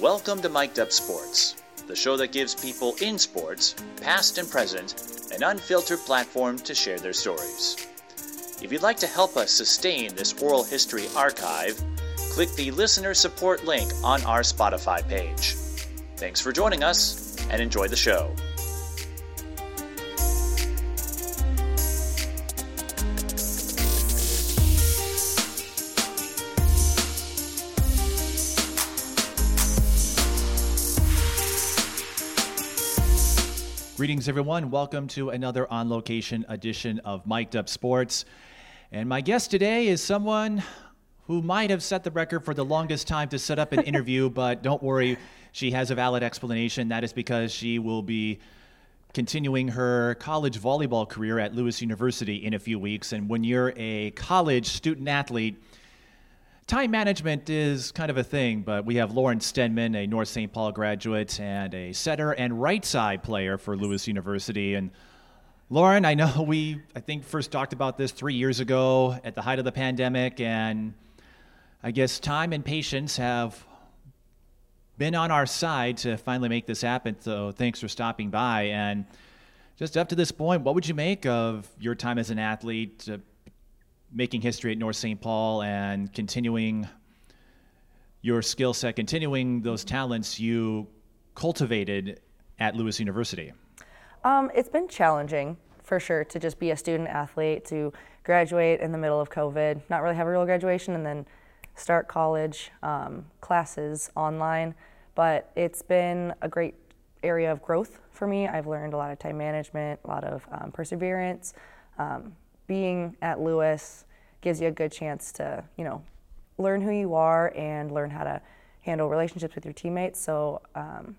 Welcome to Mic'd Up Sports, the show that gives people in sports, past and present, an unfiltered platform to share their stories. If you'd like to help us sustain this oral history archive, click the listener support link on our Spotify page. Thanks for joining us and enjoy the show. Greetings, everyone. Welcome to another on location edition of Mic'd Up Sports. And my guest today is someone who might have set the record for the longest time to set up an interview, but don't worry, she has a valid explanation. That is because she will be continuing her college volleyball career at Lewis University in a few weeks. And when you're a college student athlete, time management is kind of a thing, but we have Lauren Stenman, a North St. Paul graduate and a setter and right side player for Lewis University. And Lauren, I know we, I think, first talked about this three years ago at the height of the pandemic, and I guess time and patience have been on our side to finally make this happen. So thanks for stopping by. And just up to this point, what would you make of your time as an athlete? Uh, making history at North St. Paul and continuing your skill set, continuing those talents you cultivated at Lewis University? Um, it's been challenging for sure to just be a student athlete, to graduate in the middle of COVID, not really have a real graduation, and then start college um, classes online. But it's been a great area of growth for me. I've learned a lot of time management, a lot of um, perseverance. Um, being at Lewis gives you a good chance to, you know, learn who you are and learn how to handle relationships with your teammates. So um,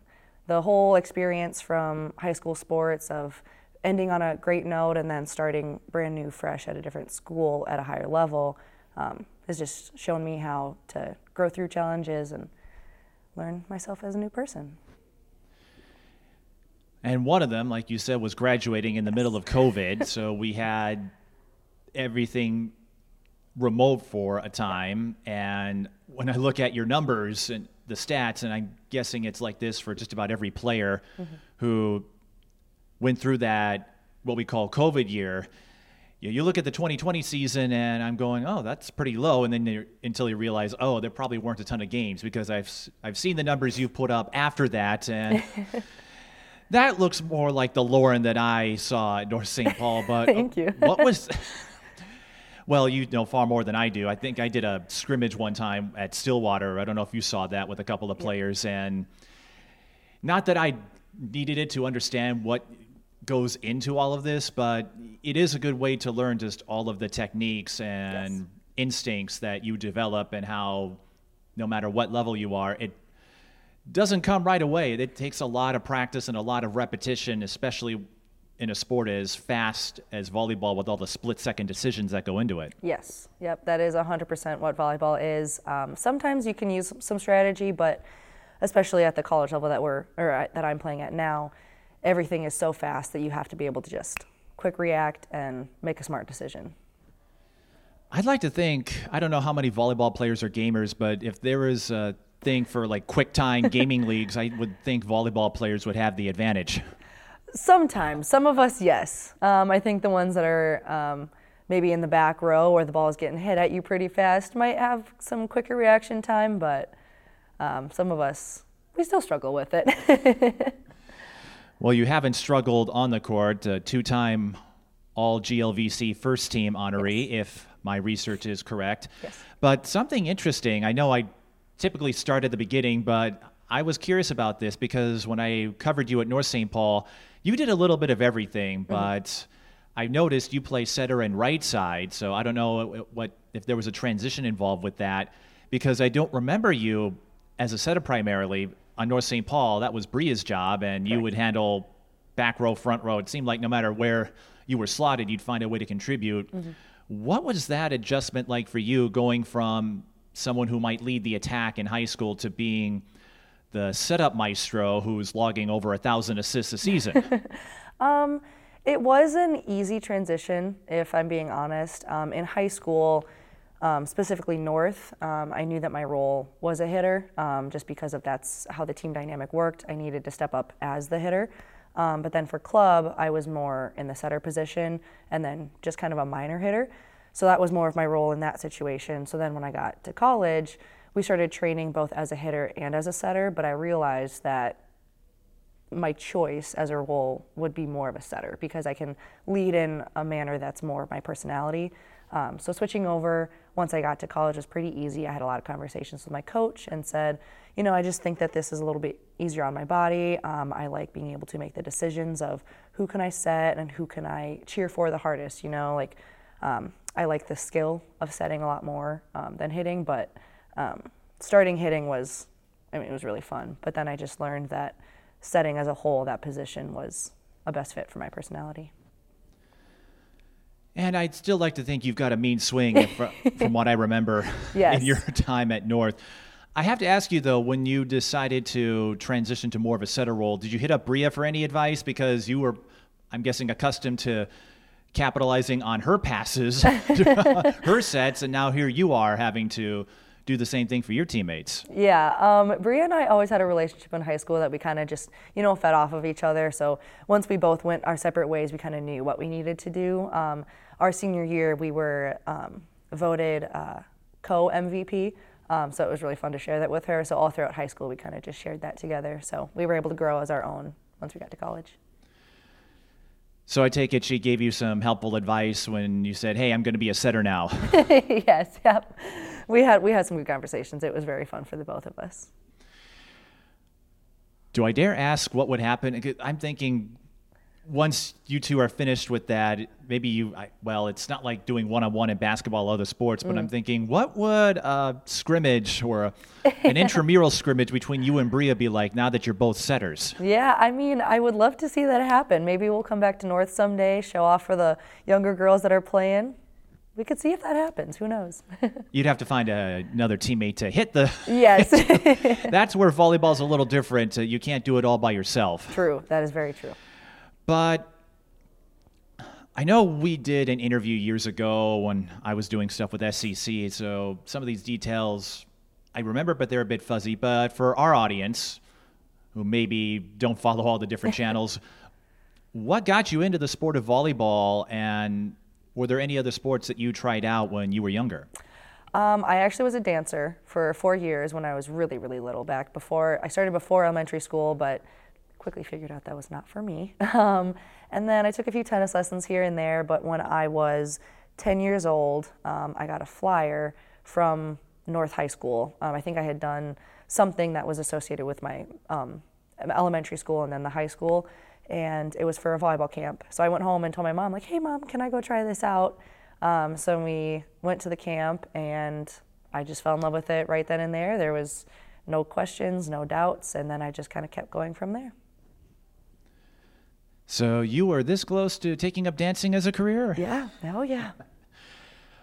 the whole experience from high school sports of ending on a great note and then starting brand new, fresh at a different school at a higher level um, has just shown me how to grow through challenges and learn myself as a new person. And one of them, like you said, was graduating in the middle of COVID. so we had everything remote for a time. And when I look at your numbers and the stats, and I'm guessing it's like this for just about every player mm-hmm. who went through that, what we call COVID year. You look at the 2020 season, and I'm going, oh, that's pretty low. And then until you realize, oh, there probably weren't a ton of games because I've I've seen the numbers you've put up after that, and that looks more like the Lauren that I saw at North St. Paul. But thank you. what was well, you know far more than I do. I think I did a scrimmage one time at Stillwater. I don't know if you saw that with a couple of players, and not that I needed it to understand what goes into all of this, but it is a good way to learn just all of the techniques and yes. instincts that you develop and how no matter what level you are, it doesn't come right away. It takes a lot of practice and a lot of repetition, especially in a sport as fast as volleyball with all the split second decisions that go into it. Yes, yep, that is 100% what volleyball is. Um, sometimes you can use some strategy, but especially at the college level that we're or that I'm playing at now, everything is so fast that you have to be able to just quick react and make a smart decision. I'd like to think I don't know how many volleyball players are gamers, but if there was a thing for like quick time gaming leagues, I would think volleyball players would have the advantage. Sometimes, some of us, yes. Um, I think the ones that are um, maybe in the back row where the ball is getting hit at you pretty fast might have some quicker reaction time, but um, some of us, we still struggle with it. well, you haven't struggled on the court. Uh, Two time All GLVC first team honoree, yes. if my research is correct. Yes. But something interesting, I know I typically start at the beginning, but I was curious about this because when I covered you at North St. Paul, you did a little bit of everything, mm-hmm. but mm-hmm. I noticed you play setter and right side. So I don't know what if there was a transition involved with that because I don't remember you as a setter primarily on North St. Paul. That was Bria's job, and you right. would handle back row, front row. It seemed like no matter where you were slotted, you'd find a way to contribute. Mm-hmm. What was that adjustment like for you going from someone who might lead the attack in high school to being the setup maestro who's logging over a thousand assists a season? um, it was an easy transition, if I'm being honest. Um, in high school, um, specifically North, um, I knew that my role was a hitter um, just because of that's how the team dynamic worked. I needed to step up as the hitter. Um, but then for club, I was more in the setter position and then just kind of a minor hitter. So that was more of my role in that situation. So then when I got to college, we started training both as a hitter and as a setter, but I realized that my choice as a role would be more of a setter because I can lead in a manner that's more of my personality. Um, so switching over once I got to college was pretty easy. I had a lot of conversations with my coach and said, you know, I just think that this is a little bit easier on my body. Um, I like being able to make the decisions of who can I set and who can I cheer for the hardest. You know, like um, I like the skill of setting a lot more um, than hitting, but um, starting hitting was, I mean, it was really fun. But then I just learned that setting as a whole, that position was a best fit for my personality. And I'd still like to think you've got a mean swing from what I remember yes. in your time at North. I have to ask you though, when you decided to transition to more of a setter role, did you hit up Bria for any advice? Because you were, I'm guessing, accustomed to capitalizing on her passes, her sets, and now here you are having to do the same thing for your teammates. Yeah, um, Bria and I always had a relationship in high school that we kind of just, you know, fed off of each other. So once we both went our separate ways, we kind of knew what we needed to do. Um, our senior year, we were um, voted uh, co MVP. Um, so it was really fun to share that with her. So all throughout high school, we kind of just shared that together. So we were able to grow as our own once we got to college. So I take it she gave you some helpful advice when you said, "Hey, I'm going to be a setter now." yes, yep. We had we had some good conversations. It was very fun for the both of us. Do I dare ask what would happen? I'm thinking once you two are finished with that, maybe you, I, well, it's not like doing one on one in basketball or other sports, but mm. I'm thinking, what would a scrimmage or a, an intramural scrimmage between you and Bria be like now that you're both setters? Yeah, I mean, I would love to see that happen. Maybe we'll come back to North someday, show off for the younger girls that are playing. We could see if that happens. Who knows? You'd have to find a, another teammate to hit the. Yes. That's where volleyball's a little different. Uh, you can't do it all by yourself. True. That is very true. But I know we did an interview years ago when I was doing stuff with SCC, so some of these details I remember, but they're a bit fuzzy. But for our audience, who maybe don't follow all the different channels, what got you into the sport of volleyball, and were there any other sports that you tried out when you were younger? Um, I actually was a dancer for four years when I was really, really little. Back before I started before elementary school, but quickly figured out that was not for me. Um, and then I took a few tennis lessons here and there, but when I was 10 years old, um, I got a flyer from North High School. Um, I think I had done something that was associated with my um, elementary school and then the high school, and it was for a volleyball camp. So I went home and told my mom, like, hey, mom, can I go try this out? Um, so we went to the camp, and I just fell in love with it right then and there. There was no questions, no doubts, and then I just kind of kept going from there. So you were this close to taking up dancing as a career? Yeah. Oh, yeah.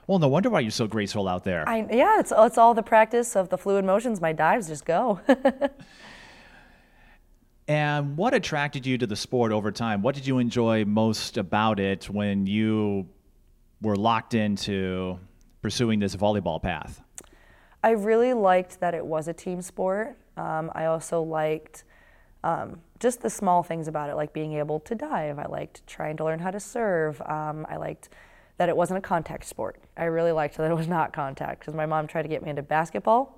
Well, no wonder why you're so graceful out there. I, yeah, it's, it's all the practice of the fluid motions. My dives just go. and what attracted you to the sport over time? What did you enjoy most about it when you were locked into pursuing this volleyball path? I really liked that it was a team sport. Um, I also liked um, just the small things about it, like being able to dive. I liked trying to learn how to serve. Um, I liked that it wasn't a contact sport. I really liked that it was not contact because my mom tried to get me into basketball.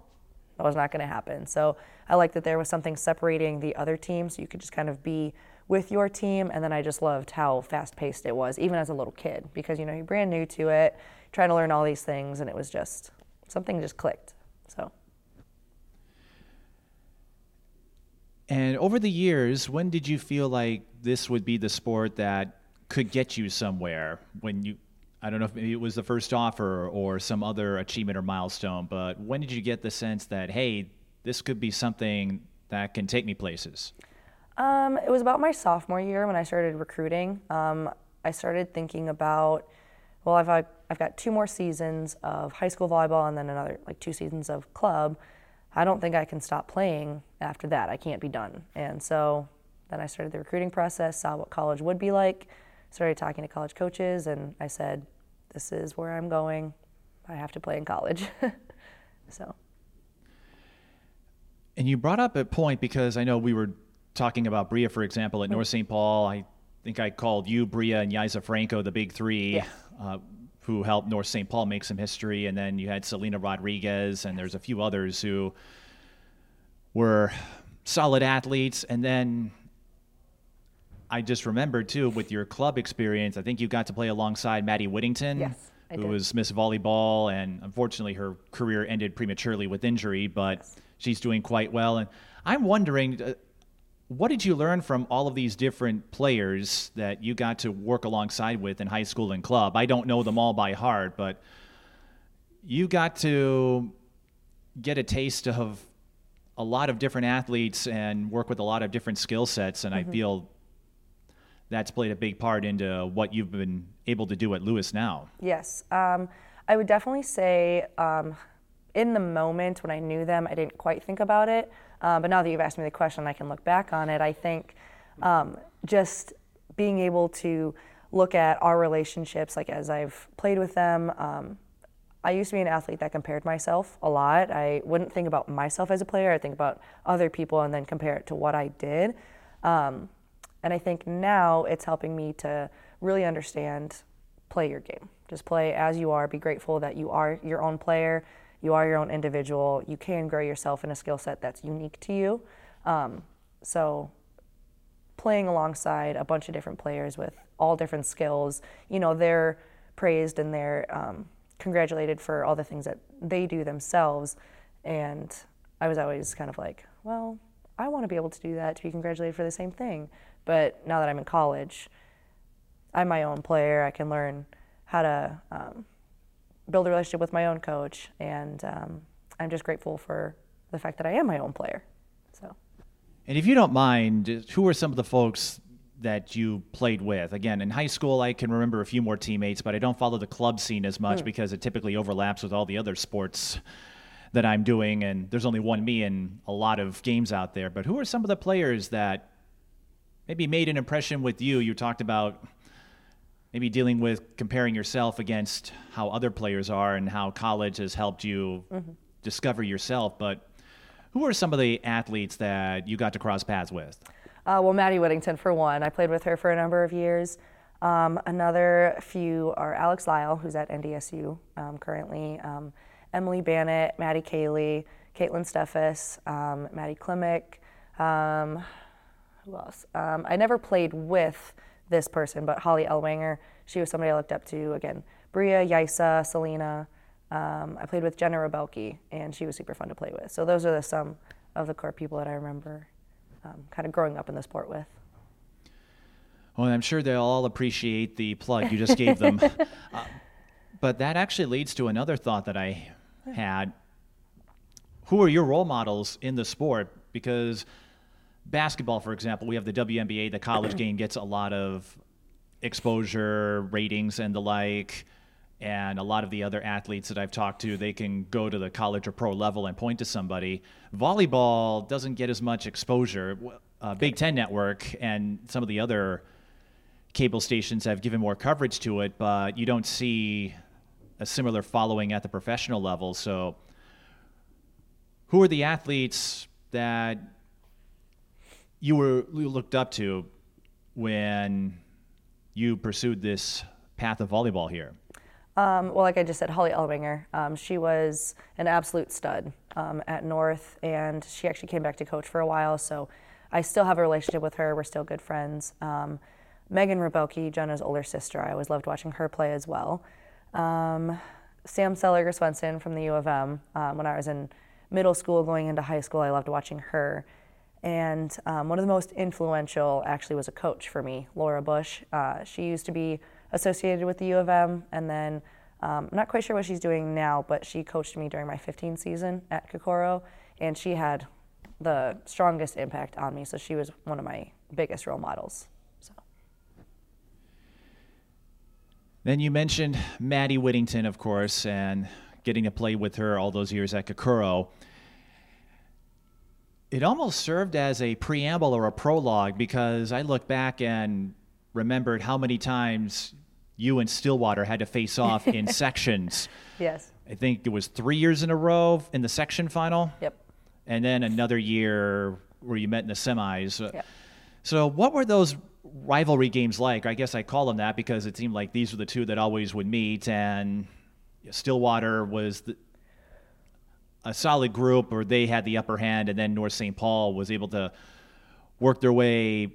That was not going to happen. So I liked that there was something separating the other teams. So you could just kind of be with your team. And then I just loved how fast paced it was, even as a little kid, because you know you're brand new to it, trying to learn all these things, and it was just something just clicked. So. And over the years, when did you feel like this would be the sport that could get you somewhere? When you, I don't know if maybe it was the first offer or some other achievement or milestone, but when did you get the sense that, hey, this could be something that can take me places? Um, it was about my sophomore year when I started recruiting. Um, I started thinking about, well, I've, I've got two more seasons of high school volleyball and then another, like two seasons of club. I don't think I can stop playing after that. I can't be done. And so then I started the recruiting process, saw what college would be like, started talking to college coaches, and I said, This is where I'm going. I have to play in college. so. And you brought up a point because I know we were talking about Bria, for example, at North St. Paul. I think I called you, Bria, and Yaisa Franco, the big three, Yeah. uh, who helped North St. Paul make some history. And then you had Selena Rodriguez, and there's a few others who were solid athletes. And then I just remembered, too, with your club experience, I think you got to play alongside Maddie Whittington. Yes, I who did. was Miss Volleyball, and unfortunately her career ended prematurely with injury, but she's doing quite well. And I'm wondering, uh, what did you learn from all of these different players that you got to work alongside with in high school and club? I don't know them all by heart, but you got to get a taste of a lot of different athletes and work with a lot of different skill sets, and I feel that's played a big part into what you've been able to do at Lewis now. Yes, um, I would definitely say um, in the moment when I knew them, I didn't quite think about it. Uh, but now that you've asked me the question, I can look back on it. I think um, just being able to look at our relationships, like as I've played with them. Um, I used to be an athlete that compared myself a lot. I wouldn't think about myself as a player. I'd think about other people and then compare it to what I did. Um, and I think now it's helping me to really understand play your game. Just play as you are. Be grateful that you are your own player. You are your own individual. You can grow yourself in a skill set that's unique to you. Um, so playing alongside a bunch of different players with all different skills, you know, they're praised and they're um, congratulated for all the things that they do themselves. And I was always kind of like, well, I want to be able to do that, to be congratulated for the same thing. But now that I'm in college, I'm my own player. I can learn how to um, build a relationship with my own coach. And um, I'm just grateful for the fact that I am my own player. So. And if you don't mind, who are some of the folks that you played with? Again, in high school, I can remember a few more teammates, but I don't follow the club scene as much because it typically overlaps with all the other sports that I'm doing, and there's only one me in a lot of games out there. But who are some of the players that maybe made an impression with you? You talked about maybe dealing with comparing yourself against how other players are and how college has helped you discover yourself, but who are some of the athletes that you got to cross paths with? Uh, well, Maddie Whittington, for one. I played with her for a number of years. Um, another few are Alex Lyle, who's at NDSU um, currently, um, Emily Bannett, Maddie Cayley, Caitlin Steffes, um, Maddie Klimick. Who else? Um, I never played with this person, but Holly Elwanger. She was somebody I looked up to. Again, Bria, Yaisa, Selena. Um, I played with Jenna Rebelke, and she was super fun to play with. So those are the, some of the core people that I remember um, kind of growing up in the sport with. Well, I'm sure they'll all appreciate the plug you just gave them. uh, but that actually leads to another thought that I had. Who are your role models in the sport? Because basketball, for example, we have the WNBA, the college game gets a lot of exposure, ratings, and the like. And a lot of the other athletes that I've talked to, they can go to the college or pro level and point to somebody. Volleyball doesn't get as much exposure. Uh, Big Ten Network and some of the other cable stations have given more coverage to it, but you don't see a similar following at the professional level. So, who are the athletes that you were looked up to when you pursued this path of volleyball here? Um, well, like I just said, Holly Elwanger. Um, she was an absolute stud um, at North, and she actually came back to coach for a while. So I still have a relationship with her. We're still good friends. Um, Megan Rebelke, Jenna's older sister. I always loved watching her play as well. Um, Sam Seliger Swenson from the U of M. Um, when I was in middle school, going into high school, I loved watching her. And um, one of the most influential actually was a coach for me, Laura Bush. Uh, she used to be associated with the U of M, and then um, I'm not quite sure what she's doing now, but she coached me during my 15 season at Kokoro, and she had the strongest impact on me. So she was one of my biggest role models. So Then you mentioned Maddie Whittington, of course, and getting to play with her all those years at Kokoro. It almost served as a preamble or a prologue because I look back and remembered how many times you and Stillwater had to face off in sections. yes, I think it was three years in a row in the section final. Yep. And then another year where you met in the semis. Uh, yep. So, what were those rivalry games like? I guess I call them that because it seemed like these were the two that always would meet, and Stillwater was the, a solid group, or they had the upper hand, and then North St. Paul was able to work their way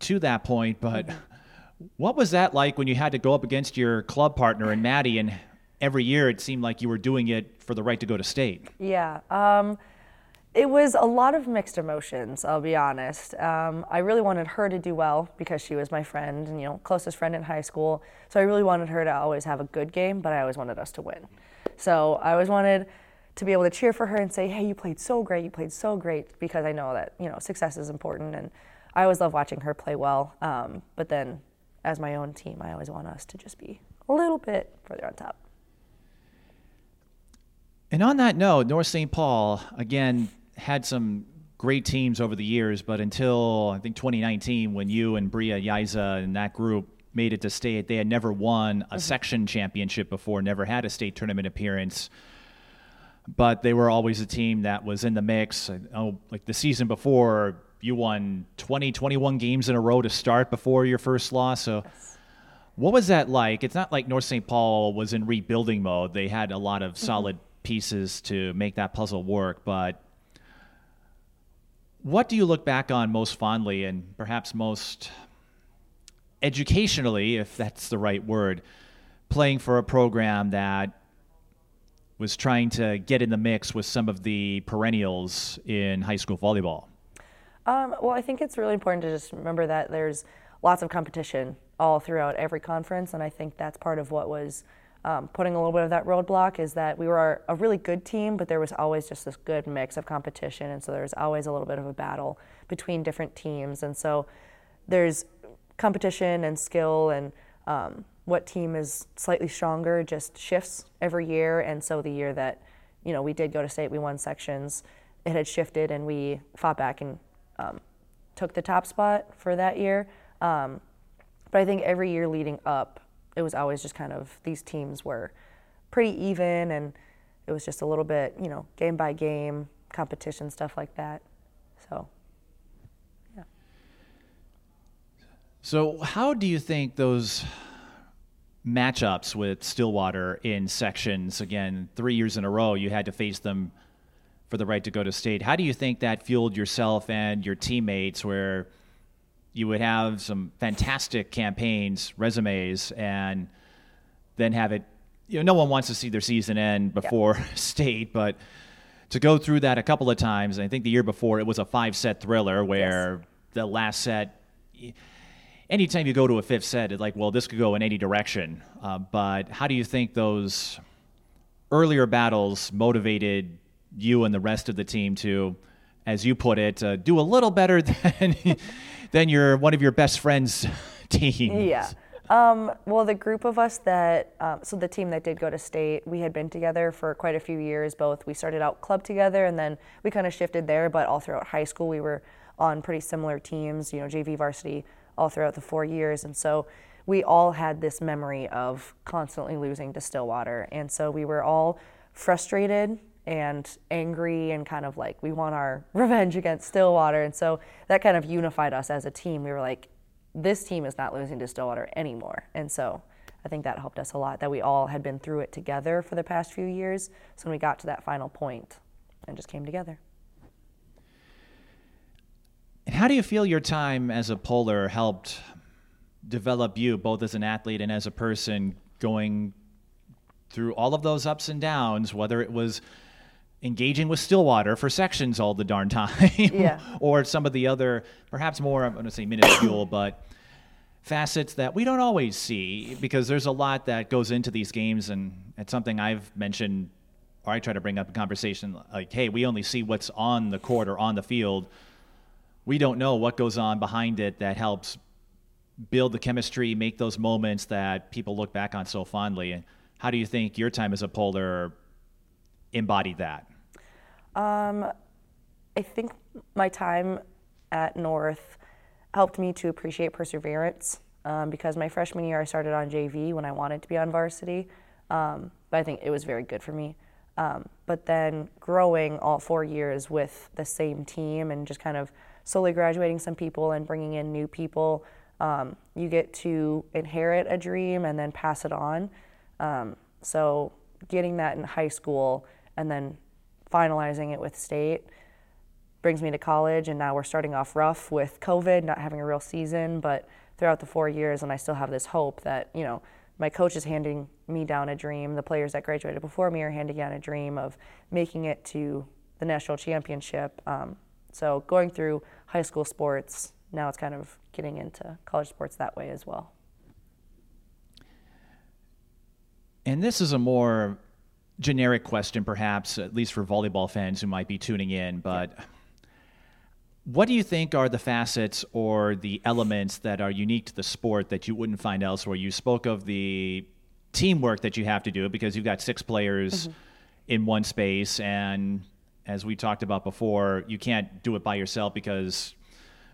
to that point. But what was that like when you had to go up against your club partner and Maddie, and every year it seemed like you were doing it for the right to go to state? Yeah. Um, it was a lot of mixed emotions, I'll be honest. Um, I really wanted her to do well because she was my friend and, you know, closest friend in high school. So I really wanted her to always have a good game, but I always wanted us to win. So I always wanted to be able to cheer for her and say, hey, you played so great, you played so great, because I know that, you know, success is important. And I always love watching her play well. Um, but then as my own team, I always want us to just be a little bit further on top. And on that note, North St. Paul, again, had some great teams over the years, but until I think 2019, when you and Bria Yaisa and that group made it to state, they had never won a mm-hmm. section championship before, never had a state tournament appearance. But they were always a team that was in the mix. Oh, like the season before, you won 20, 21 games in a row to start before your first loss. So, yes. what was that like? It's not like North St. Paul was in rebuilding mode. They had a lot of mm-hmm. solid pieces to make that puzzle work, but what do you look back on most fondly and perhaps most educationally, if that's the right word, playing for a program that was trying to get in the mix with some of the perennials in high school volleyball? Um, well, I think it's really important to just remember that there's lots of competition all throughout every conference, and I think that's part of what was um, putting a little bit of that roadblock is that we were a really good team, but there was always just this good mix of competition, and so there was always a little bit of a battle between different teams, and so there's competition and skill and um, what team is slightly stronger just shifts every year, and so the year that you know we did go to state, we won sections, it had shifted, and we fought back and um, took the top spot for that year. Um, but I think every year leading up it was always just kind of these teams were pretty even and it was just a little bit, you know, game by game competition stuff like that. So, yeah. So, how do you think those matchups with Stillwater in sections again, 3 years in a row you had to face them for the right to go to state. How do you think that fueled yourself and your teammates where you would have some fantastic campaigns, resumes, and then have it. You know, no one wants to see their season end before state, but to go through that a couple of times, I think the year before it was a five set thriller where yes. the last set. Anytime you go to a fifth set, it's like, well, this could go in any direction. Uh, but how do you think those earlier battles motivated you and the rest of the team to, as you put it, uh, do a little better than than your one of your best friends' teams. Yeah. Um, well, the group of us that, um, so the team that did go to state, we had been together for quite a few years. Both we started out club together, and then we kind of shifted there. But all throughout high school, we were on pretty similar teams. You know, JV varsity all throughout the four years, and so we all had this memory of constantly losing to Stillwater, and so we were all frustrated and angry and kind of like we want our revenge against Stillwater. And so that kind of unified us as a team. We were like, this team is not losing to Stillwater anymore. And so I think that helped us a lot that we all had been through it together for the past few years. So when we got to that final point and just came together. And how do you feel your time as a polar helped develop you both as an athlete and as a person going through all of those ups and downs, whether it was engaging with Stillwater for sections all the darn time, yeah. or some of the other, perhaps more, I'm going to say minuscule, but facets that we don't always see because there's a lot that goes into these games, and it's something I've mentioned, or I try to bring up in conversation, like, hey, we only see what's on the court or on the field. We don't know what goes on behind it that helps build the chemistry, make those moments that people look back on so fondly. And how do you think your time as a polar embodied that? Um, I think my time at North helped me to appreciate perseverance um, because my freshman year I started on JV when I wanted to be on varsity. Um, but I think it was very good for me. Um, but then growing all four years with the same team and just kind of slowly graduating some people and bringing in new people, um, you get to inherit a dream and then pass it on. Um, so getting that in high school and then finalizing it with state brings me to college and now we're starting off rough with covid not having a real season but throughout the four years and i still have this hope that you know my coach is handing me down a dream. The players that graduated before me are handing down a dream of making it to the national championship. Um, so going through high school sports now it's kind of getting into college sports that way as well and this is a more generic question, perhaps, at least for volleyball fans who might be tuning in, but what do you think are the facets or the elements that are unique to the sport that you wouldn't find elsewhere? You spoke of the teamwork that you have to do because you've got six players mm-hmm. in one space, and as we talked about before, you can't do it by yourself because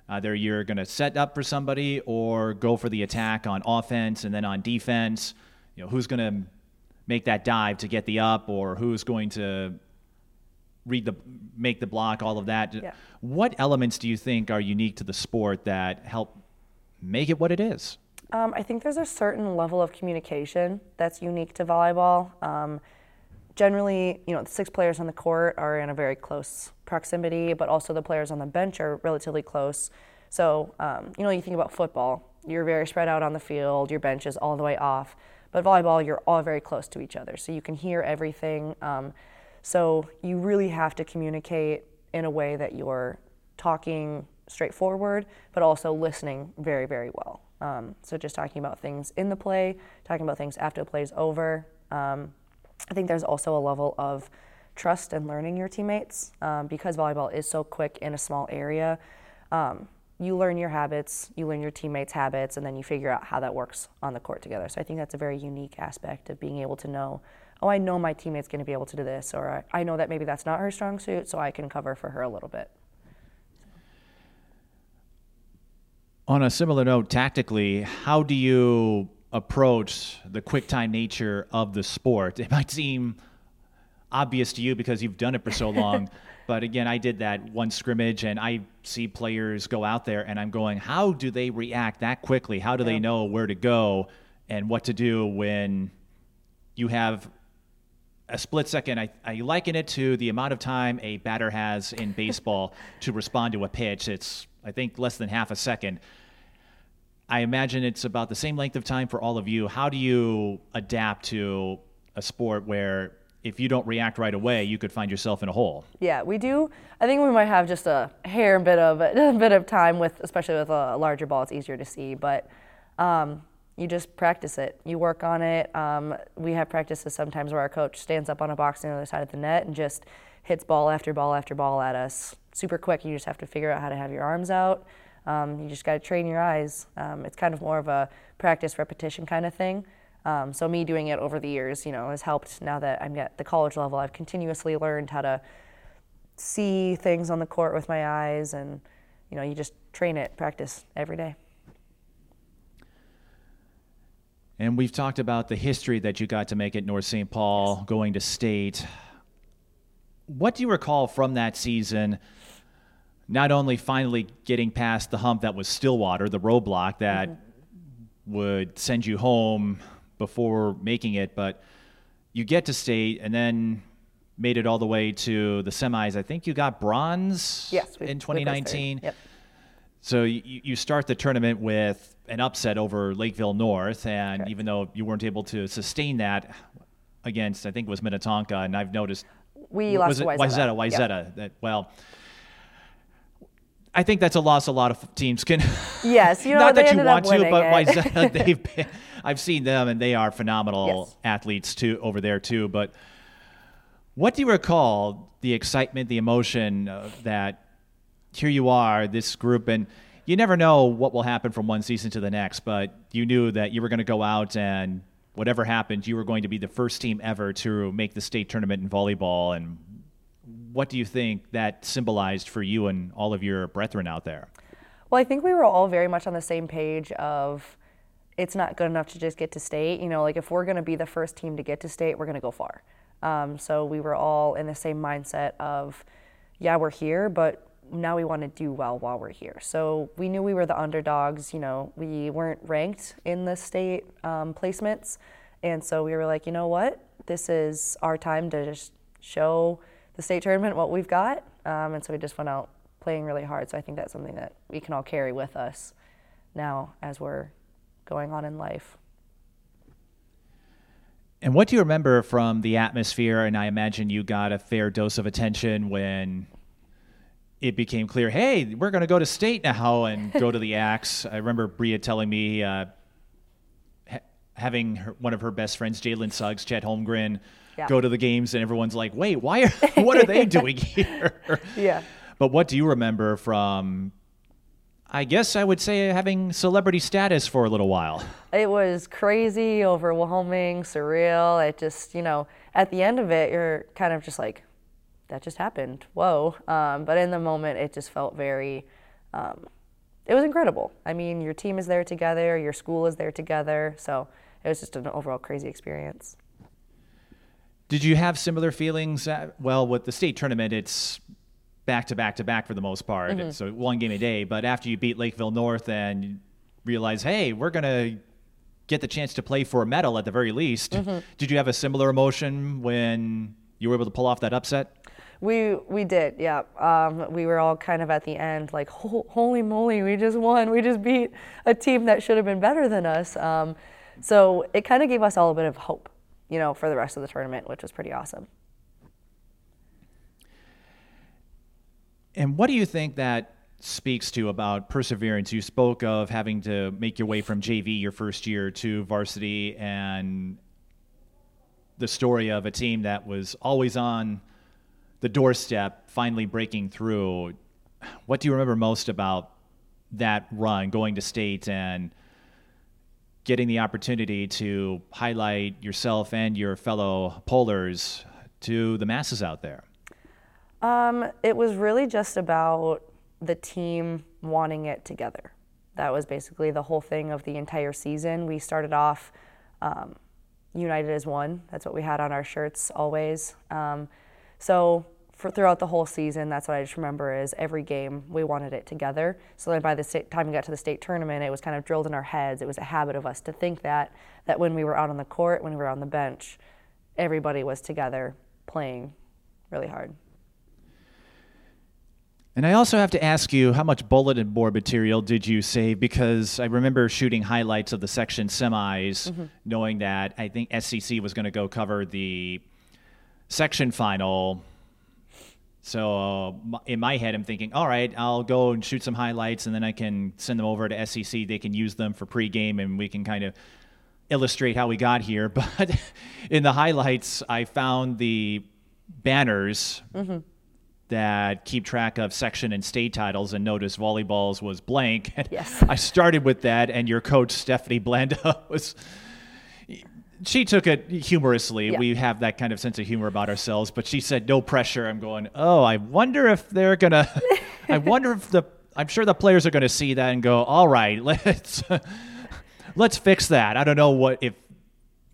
either you're going to set up for somebody or go for the attack on offense and then on defense. You know, who's going to make that dive to get the up or who's going to read the make the block all of that yeah. what elements do you think are unique to the sport that help make it what it is um, i think there's a certain level of communication that's unique to volleyball um, generally you know the six players on the court are in a very close proximity but also the players on the bench are relatively close so um, you know you think about football you're very spread out on the field your bench is all the way off but volleyball, you're all very close to each other, so you can hear everything. Um, so you really have to communicate in a way that you're talking straightforward, but also listening very, very well. Um, so just talking about things in the play, talking about things after the play is over. Um, I think there's also a level of trust and learning your teammates um, because volleyball is so quick in a small area. Um, you learn your habits, you learn your teammates' habits, and then you figure out how that works on the court together. So I think that's a very unique aspect of being able to know, oh, I know my teammate's going to be able to do this, or I, I know that maybe that's not her strong suit, so I can cover for her a little bit. On a similar note, tactically, how do you approach the quick time nature of the sport? It might seem obvious to you because you've done it for so long. But again, I did that one scrimmage, and I see players go out there, and I'm going, how do they react that quickly? How do they know where to go and what to do when you have a split second? I, I liken it to the amount of time a batter has in baseball to respond to a pitch. It's, I think, less than half a second. I imagine it's about the same length of time for all of you. How do you adapt to a sport where if you don't react right away, you could find yourself in a hole. Yeah, we do. I think we might have just a hair bit of a bit of time with, especially with a larger ball. It's easier to see, but um, you just practice it. You work on it. Um, we have practices sometimes where our coach stands up on a box on the other side of the net and just hits ball after ball after ball at us super quick. You just have to figure out how to have your arms out. Um, you just got to train your eyes. Um, it's kind of more of a practice repetition kind of thing. Um, so me doing it over the years, you know, has helped. Now that I'm at the college level, I've continuously learned how to see things on the court with my eyes, and you know, you just train it, practice every day. And we've talked about the history that you got to make at North St. Paul, yes. going to state. What do you recall from that season? Not only finally getting past the hump that was Stillwater, the roadblock that mm-hmm. would send you home before making it, but you get to state and then made it all the way to the semis. I think you got bronze yes, in 2019. Yep. So you, you start the tournament with an upset over Lakeville North, and Correct. even though you weren't able to sustain that against, I think it was Minnetonka, and I've noticed we lost it Wayzata. Wayzata. Yep. That well, I think that's a loss a lot of teams can. Yes, you know, not that you want to, but they've been. I've seen them, and they are phenomenal yes. athletes too over there too. But what do you recall the excitement, the emotion uh, that here you are, this group, and you never know what will happen from one season to the next, but you knew that you were going to go out and whatever happened, you were going to be the first team ever to make the state tournament in volleyball. And what do you think that symbolized for you and all of your brethren out there? Well, I think we were all very much on the same page of it's not good enough to just get to state. You know, like if we're going to be the first team to get to state, we're going to go far. Um, so we were all in the same mindset of, yeah, we're here, but now we want to do well while we're here. So we knew we were the underdogs. You know, we weren't ranked in the state um, placements. And so we were like, you know what? This is our time to just show the state tournament what we've got. Um, and so we just went out playing really hard. So I think that's something that we can all carry with us now as we're going on in life. And what do you remember from the atmosphere? And I imagine you got a fair dose of attention when it became clear, hey, we're going to go to state now and go to the X. I remember Bria telling me, uh, ha- having her, one of her best friends, Jalen Suggs, Chet Holmgren, yeah. go to the games, and everyone's like, wait, why? Are, what are they doing here? Yeah. But what do you remember from? I guess I would say having celebrity status for a little while. It was crazy, overwhelming, surreal. It just, you know, at the end of it, you're kind of just like, that just happened. Whoa. Um, but in the moment, it just felt very, um, it was incredible. I mean, your team is there together, your school is there together. So it was just an overall crazy experience. Did you have similar feelings? At, well, with the state tournament, it's back to back to back for the most part. Mm-hmm. So one game a day. But after you beat Lakeville North and realize, hey, we're going to get the chance to play for a medal at the very least, mm-hmm. did you have a similar emotion when you were able to pull off that upset? We we did, yeah. Um, we were all kind of at the end, like, holy moly, we just won. We just beat a team that should have been better than us. Um, so it kind of gave us all a bit of hope, you know, for the rest of the tournament, which was pretty awesome. And what do you think that speaks to about perseverance? You spoke of having to make your way from JV your first year to varsity and the story of a team that was always on the doorstep, finally breaking through. What do you remember most about that run, going to state and getting the opportunity to highlight yourself and your fellow polars to the masses out there? Um, it was really just about the team wanting it together. That was basically the whole thing of the entire season. We started off um, united as one. That's what we had on our shirts always. Um, so for throughout the whole season, that's what I just remember is every game we wanted it together. So then by the state, time we got to the state tournament, it was kind of drilled in our heads. It was a habit of us to think that that when we were out on the court, when we were on the bench, everybody was together playing really hard. And I also have to ask you, how much bulletin board material did you save? Because I remember shooting highlights of the section semis, mm-hmm. knowing that I think SCC was going to go cover the section final. So uh, in my head, I'm thinking, all right, I'll go and shoot some highlights, and then I can send them over to SCC. They can use them for pregame, and we can kind of illustrate how we got here. But in the highlights, I found the banners. Mm-hmm that keep track of section and state titles and notice volleyballs was blank. Yes. I started with that, and your coach, Stephanie Blanda, was. She took it humorously. Yeah. We have that kind of sense of humor about ourselves, but she said, no pressure. I'm going, oh, I wonder if they're going to. I wonder if the. I'm sure the players are going to see that and go, all right, let's. let's fix that. I don't know what if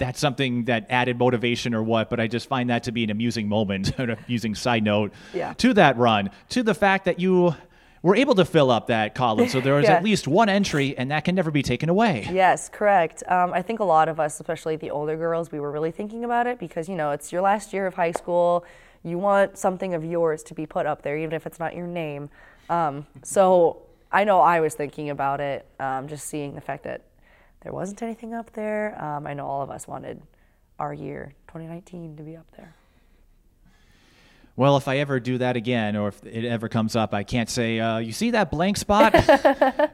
that's something that added motivation or what, but I just find that to be an amusing moment, an amusing side note yeah. to that run, to the fact that you were able to fill up that column. So there was yeah. at least one entry, and that can never be taken away. Yes, correct. Um, I think a lot of us, especially the older girls, we were really thinking about it because, you know, it's your last year of high school. You want something of yours to be put up there, even if it's not your name. Um, so I know I was thinking about it, um, just seeing the fact that there wasn't anything up there. Um, I know all of us wanted our year 2019 to be up there. Well, if I ever do that again, or if it ever comes up, I can't say, uh, "You see that blank spot?"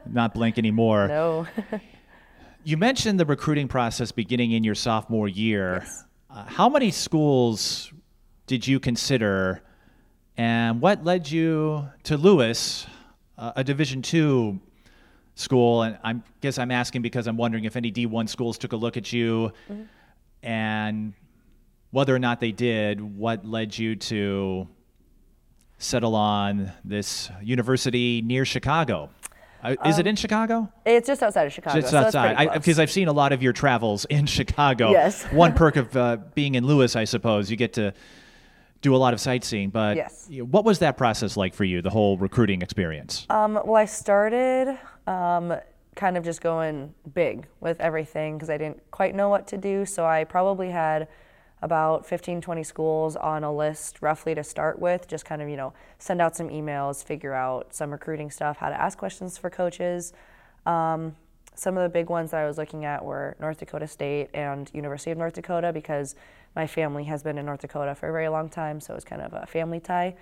Not blank anymore. No. you mentioned the recruiting process beginning in your sophomore year. Yes. Uh, how many schools did you consider, and what led you to Lewis, uh, a Division two school, and I guess I'm asking because I'm wondering if any D1 schools took a look at you, mm-hmm. and whether or not they did, what led you to settle on this university near Chicago? Uh, is it in Chicago? It's just outside of Chicago. Just outside, because I've seen a lot of your travels in Chicago. Yes. One perk of uh, being in Lewis, I suppose, you get to do a lot of sightseeing. But Yes. what was that process like for you? The whole recruiting experience. Um, well, I started um, kind of just going big with everything because I didn't quite know what to do. So I probably had about 15, 20 schools on a list roughly to start with, just kind of, you know, send out some emails, figure out some recruiting stuff, how to ask questions for coaches. Um, some of the big ones that I was looking at were North Dakota State and University of North Dakota because my family has been in North Dakota for a very long time, so it was kind of a family tie.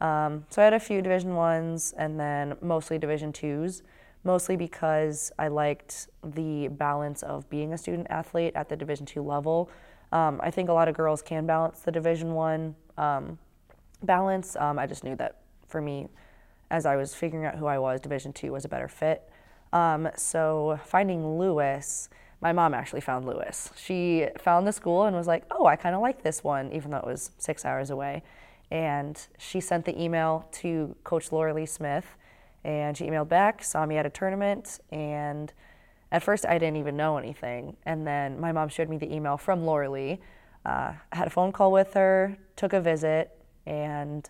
Um, so I had a few Division ones and then mostly Division twos, mostly because I liked the balance of being a student athlete at the Division two level. Um, I think a lot of girls can balance the Division one um, balance. Um, I just knew that for me, as I was figuring out who I was, Division two was a better fit. Um, so finding Lewis, my mom actually found Lewis. She found the school and was like, "Oh, I kind of like this one," even though it was six hours away. And she sent the email to Coach Laura Lee Smith, and she emailed back, saw me at a tournament, and at first I didn't even know anything. And then my mom showed me the email from Laura Lee. Uh, I had a phone call with her, took a visit, and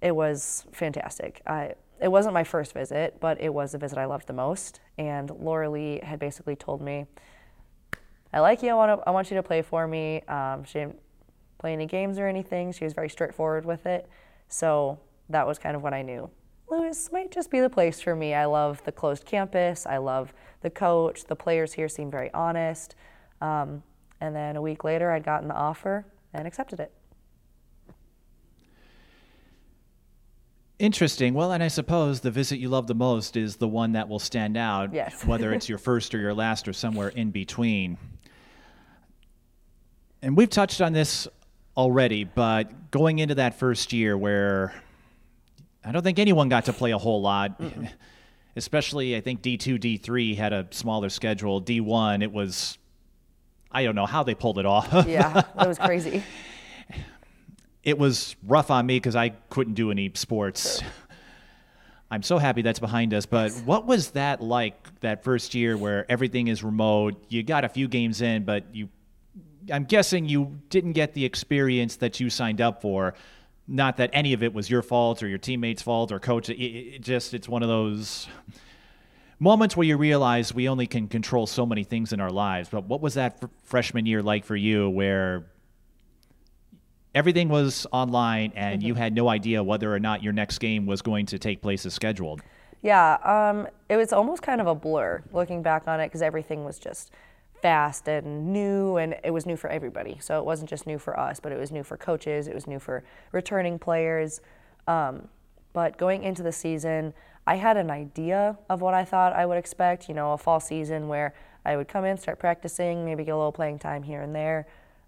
it was fantastic. I, it wasn't my first visit, but it was the visit I loved the most. And Laura Lee had basically told me, I like you. I want to. I want you to play for me. Um, she didn't play any games or anything. She was very straightforward with it. So that was kind of when I knew Lewis might just be the place for me. I love the closed campus. I love the coach. The players here seem very honest. Um, and then a week later, I'd gotten the offer and accepted it. Interesting. Well, and I suppose the visit you love the most is the one that will stand out, Yes. whether it's your first or your last or somewhere in between. And we've touched on this already, but going into that first year where I don't think anyone got to play a whole lot, especially I think D2, D3 had a smaller schedule. D1, it was, I don't know how they pulled it off. Yeah, that was crazy. it was rough on me because I couldn't do any sports. I'm so happy that's behind us. But what was that like that first year where everything is remote? You got a few games in, but you, I'm guessing you didn't get the experience that you signed up for. Not that any of it was your fault or your teammates' fault or coach. It, it just it's one of those moments where you realize we only can control so many things in our lives. But what was that fr- freshman year like for you, where everything was online and you had no idea whether or not your next game was going to take place as scheduled. Yeah, um, it was almost kind of a blur looking back on it because everything was just fast and new, and it was new for everybody. So it wasn't just new for us, but it was new for coaches, it was new for returning players. Um, but going into the season, I had an idea of what I thought I would expect. You know, a fall season where I would come in, start practicing, maybe get a little playing time here and there.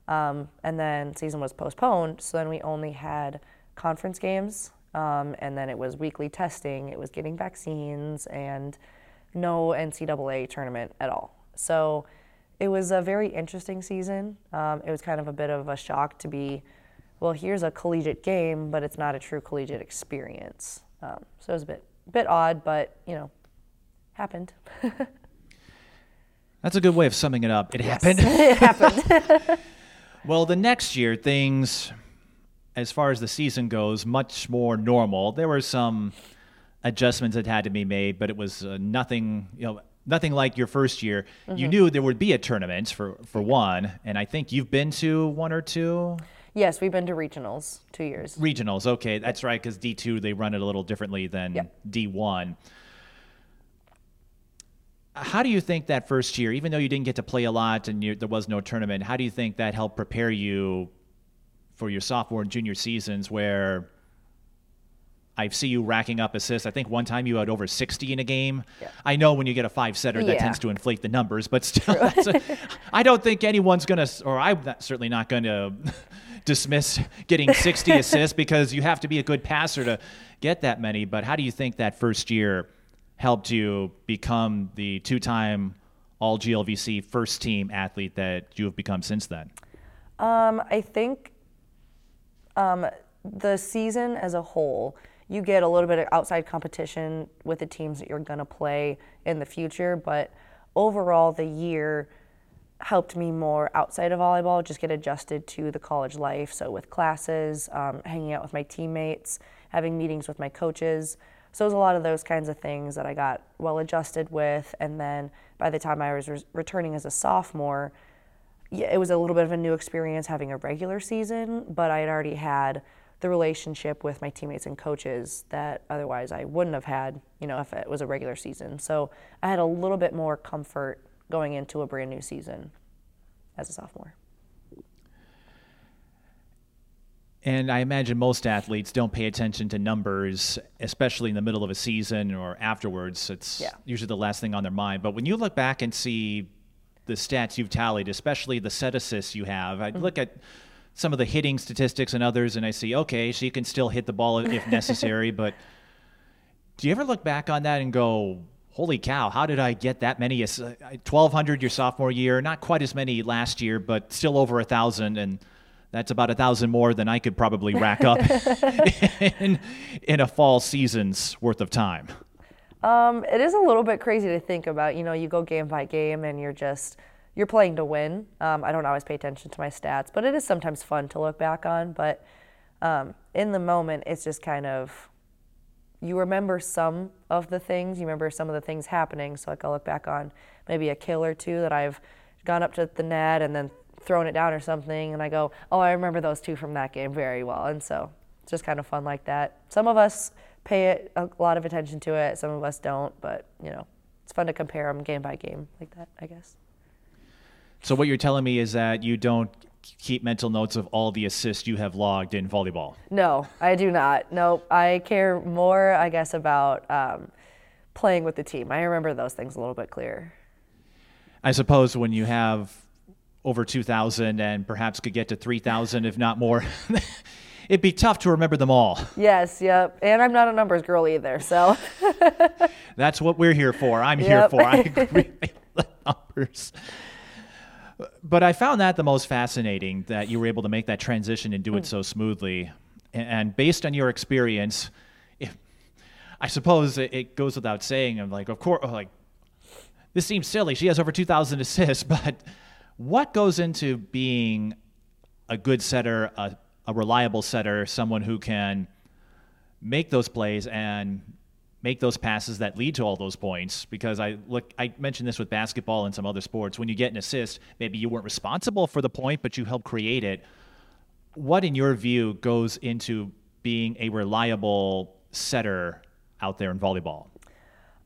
Um, and then season was postponed, so then we only had conference games, um, and then it was weekly testing. It was getting vaccines and no NCAA tournament at all. So it was a very interesting season. Um, it was kind of a bit of a shock to be, well, here's a collegiate game, but it's not a true collegiate experience. Um, so it was a bit bit odd, but you know, happened. That's a good way of summing it up. It happened. it happened. well, the next year, things, as far as the season goes, much more normal. There were some adjustments that had to be made, but it was uh, nothing, you know, nothing like your first year. You mm-hmm. knew there would be a tournament for, for one, and I think you've been to one or two yes, we've been to regionals two years. regionals. Okay, that's right, because D2, they run it a little differently than Yeah. D1. How do you think that first year, even though you didn't get to play a lot and you, there was no tournament, how do you think that helped prepare you for your sophomore and junior seasons where I see you racking up assists? I think one time you had over 60 in a game. Yeah. I know when you get a five setter, that Yeah. tends to inflate the numbers, but still, that's a- I don't think anyone's going to, or I'm not, certainly not going to dismiss getting 60 assists because you have to be a good passer to get that many. But how do you think that first year helped you become the two time all GLVC first team athlete that you have become since then? Um, I think um, the season as a whole, you get a little bit of outside competition with the teams that you're going to play in the future. But overall, the year helped me more outside of volleyball, just get adjusted to the college life. So, with classes, um, hanging out with my teammates, having meetings with my coaches. So, it was a lot of those kinds of things that I got well adjusted with. And then by the time I was re- returning as a sophomore, it was a little bit of a new experience having a regular season, but I had already had the relationship with my teammates and coaches that otherwise I wouldn't have had, you know, if it was a regular season. So I had a little bit more comfort going into a brand new season as a sophomore. And I imagine most athletes don't pay attention to numbers, especially in the middle of a season or afterwards. It's yeah. usually the last thing on their mind. But when you look back and see the stats you've tallied, especially the set assists you have, I mm-hmm. look at some of the hitting statistics and others, and I see, okay, she can still hit the ball if necessary. but do you ever look back on that and go, holy cow, how did I get that many? 1,200 your sophomore year, not quite as many last year, but still over a 1,000. And that's about a 1,000 more than I could probably rack up in, in a fall season's worth of time. Um, it is a little bit crazy to think about. You know, you go game by game and you're just – you're playing to win. Um, I don't always pay attention to my stats, but it is sometimes fun to look back on. But um, in the moment, it's just kind of you remember some of the things, you remember some of the things happening. So like I'll look back on maybe a kill or two that I've gone up to the net and then thrown it down or something, and I go, oh, I remember those two from that game very well. And so it's just kind of fun like that. Some of us pay a lot of attention to it, some of us don't, but you know, it's fun to compare them game by game like that, I guess. So what you're telling me is that you don't keep mental notes of all the assists you have logged in volleyball. No, I do not. Nope. I care more, I guess, about um, playing with the team. I remember those things a little bit clearer. I suppose when you have over 2,000 and perhaps could get to 3,000, if not more, it'd be tough to remember them all. Yes, yep. And I'm not a numbers girl either, so. That's what we're here for. I'm yep. here for. I agree numbers. But I found that the most fascinating that you were able to make that transition and do it hmm. so smoothly. And based on your experience, if, I suppose it goes without saying. I'm like, of course, like this seems silly. She has over 2,000 assists, but what goes into being a good setter, a, a reliable setter, someone who can make those plays and make those passes that lead to all those points because I look I mentioned this with basketball and some other sports when you get an assist maybe you weren't responsible for the point but you helped create it what in your view goes into being a reliable setter out there in volleyball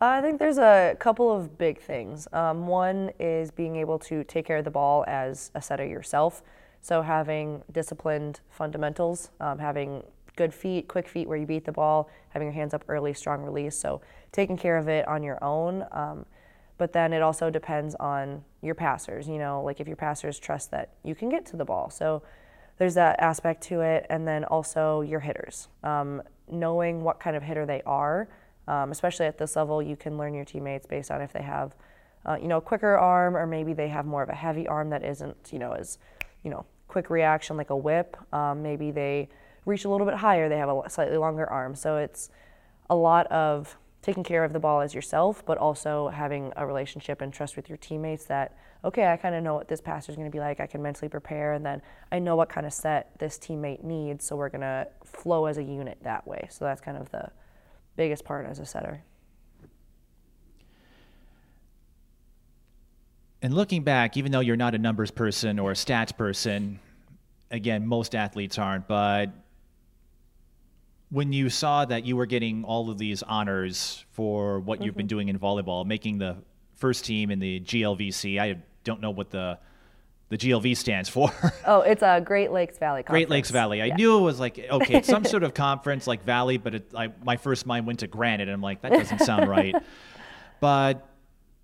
I think there's a couple of big things. Um, one is being able to take care of the ball as a setter yourself. So having disciplined fundamentals, um, having good feet, quick feet where you beat the ball, having your hands up early, strong release. So taking care of it on your own. Um, but then it also depends on your passers. You know, like if your passers trust that you can get to the ball. So there's that aspect to it. And then also your hitters. Um, knowing what kind of hitter they are, um, especially at this level, you can learn your teammates based on if they have, uh, you know, a quicker arm or maybe they have more of a heavy arm that isn't, you know, as, you know, quick reaction like a whip. Um, maybe they reach a little bit higher, they have a slightly longer arm. So it's a lot of taking care of the ball as yourself, but also having a relationship and trust with your teammates that, okay, I kind of know what this passer is going to be like. I can mentally prepare, and then I know what kind of set this teammate needs. So we're going to flow as a unit that way. So that's kind of the biggest part as a setter. And looking back, even though you're not a numbers person or a stats person, again, most athletes aren't, but when you saw that you were getting all of these honors for what mm-hmm. you've been mm-hmm. doing in volleyball, making the first team in the GLVC, I don't know what the the GLV stands for. oh, it's a Great Lakes Valley Conference. Great Lakes Valley. I yeah. knew it was like okay, it's some sort of conference like Valley, but it, I, my first mind went to Granite, and I'm like that doesn't sound right. But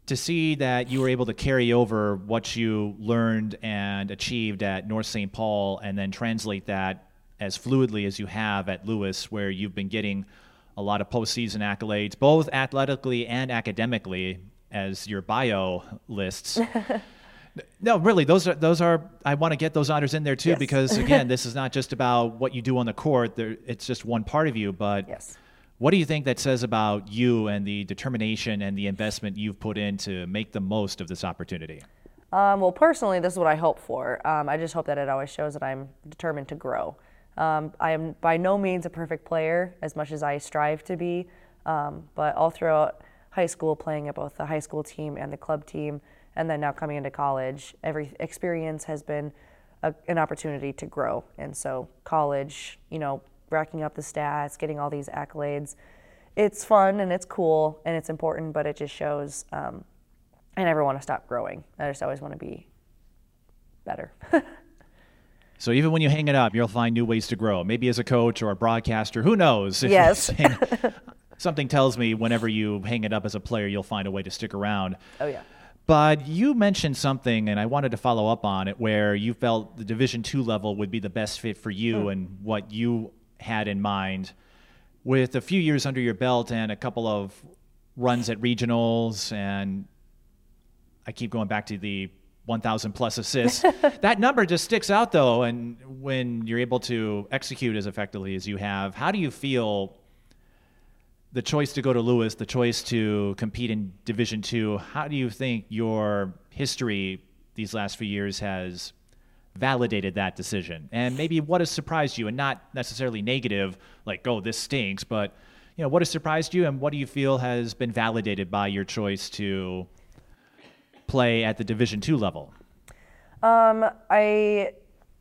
to see that you were able to carry over what you learned and achieved at North St. Paul, and then translate that as fluidly as you have at Lewis, where you've been getting a lot of postseason accolades, both athletically and academically, as your bio lists. no, really, those are those are. I want to get those honors in there too, yes. because again, this is not just about what you do on the court. There, it's just one part of you, but yes. What do you think that says about you and the determination and the investment you've put in to make the most of this opportunity? Um, well, personally, this is what I hope for. Um, I just hope that it always shows that I'm determined to grow. Um, I am by no means a perfect player, as much as I strive to be, um, but all throughout high school, playing at both the high school team and the club team, and then now coming into college, every experience has been a, an opportunity to grow. And so, college, you know, racking up the stats, getting all these accolades, it's fun and it's cool and it's important, but it just shows um, I never want to stop growing. I just always want to be better. so even when you hang it up, you'll find new ways to grow. Maybe as a coach or a broadcaster, who knows? Yes. Something tells me whenever you hang it up as a player, you'll find a way to stick around. Oh yeah. But you mentioned something, and I wanted to follow up on it, where you felt the Division two level would be the best fit for you mm. and what you had in mind. With a few years under your belt and a couple of runs at regionals, and I keep going back to the 1,000 plus assists. that number just sticks out, though. And when you're able to execute as effectively as you have, how do you feel the choice to go to Lewis, the choice to compete in Division Two, how do you think your history these last few years has validated that decision? And maybe what has surprised you, and not necessarily negative, like "oh, this stinks," but you know, what has surprised you, and what do you feel has been validated by your choice to play at the Division Two level? Um, I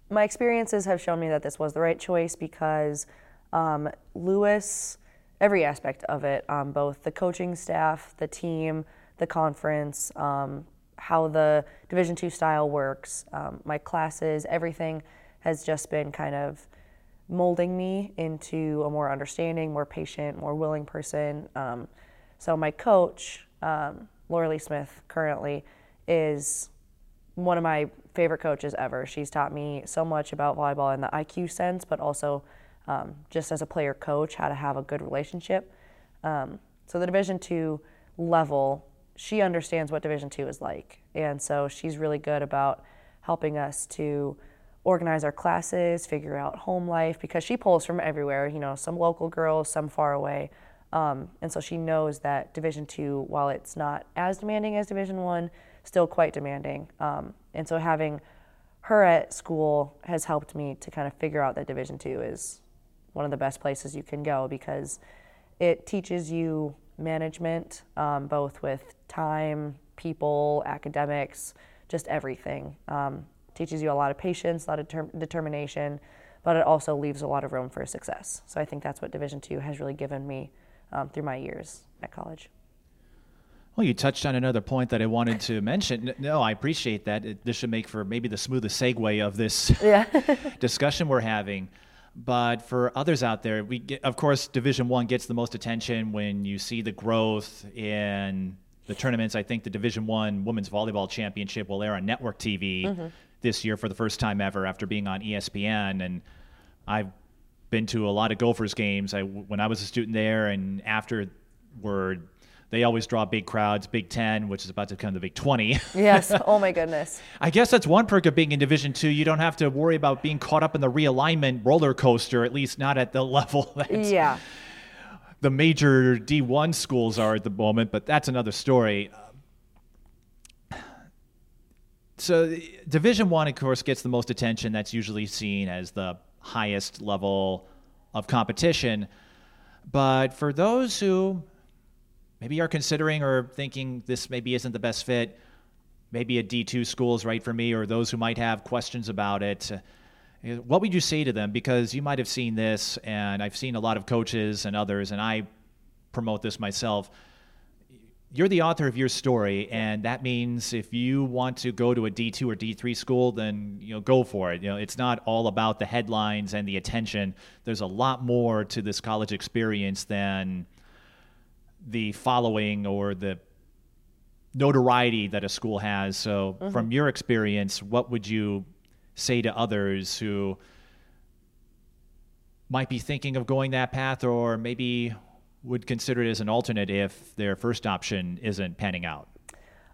my experiences have shown me that this was the right choice because um, Lewis every aspect of it, um, both the coaching staff, the team, the conference, um, how the Division two style works, um, my classes, everything has just been kind of molding me into a more understanding, more patient, more willing person. Um, so my coach, um, Laura Lee Smith, currently is one of my favorite coaches ever. She's taught me so much about volleyball in the IQ sense, but also um, just as a player coach, how to have a good relationship. Um, so the Division two level, she understands what Division two is like, and so she's really good about helping us to organize our classes, figure out home life, because she pulls from everywhere. You know, some local girls, some far away, um, and so she knows that Division two, while it's not as demanding as Division one, still quite demanding. Um, and so having her at school has helped me to kind of figure out that Division two is one of the best places you can go because it teaches you management, um, both with time, people, academics, just everything. Um, teaches you a lot of patience, a lot of ter- determination, but it also leaves a lot of room for success. So I think that's what Division two has really given me um, through my years at college. Well, you touched on another point that I wanted to mention. No, I appreciate that. this should make for maybe the smoothest segue of this yeah. discussion we're having. But for others out there, we get, of course Division One gets the most attention when you see the growth in the tournaments. I think the Division One Women's Volleyball Championship will air on network TV mm-hmm. this year for the first time ever after being on ESPN. And I've been to a lot of Gophers games. I, when I was a student there, and afterward they always draw big crowds, Big Ten, which is about to become the Big Twenty. yes. Oh my goodness. I guess that's one perk of being in Division Two. You don't have to worry about being caught up in the realignment roller coaster, at least not at the level that yeah. the major D1 schools are at the moment. But that's another story. So Division One, of course, gets the most attention. That's usually seen as the highest level of competition. But for those who maybe are considering or thinking this maybe isn't the best fit, maybe a D2 school is right for me, or those who might have questions about it, uh, what would you say to them? Because you might have seen this, and I've seen a lot of coaches and others, and I promote this myself. You're the author of your story, and that means if you want to go to a D2 or D3 school, then you know go for it. You know, it's not all about the headlines and the attention. There's a lot more to this college experience than the following or the notoriety that a school has. So, mm-hmm. from your experience, what would you say to others who might be thinking of going that path or maybe would consider it as an alternate if their first option isn't panning out?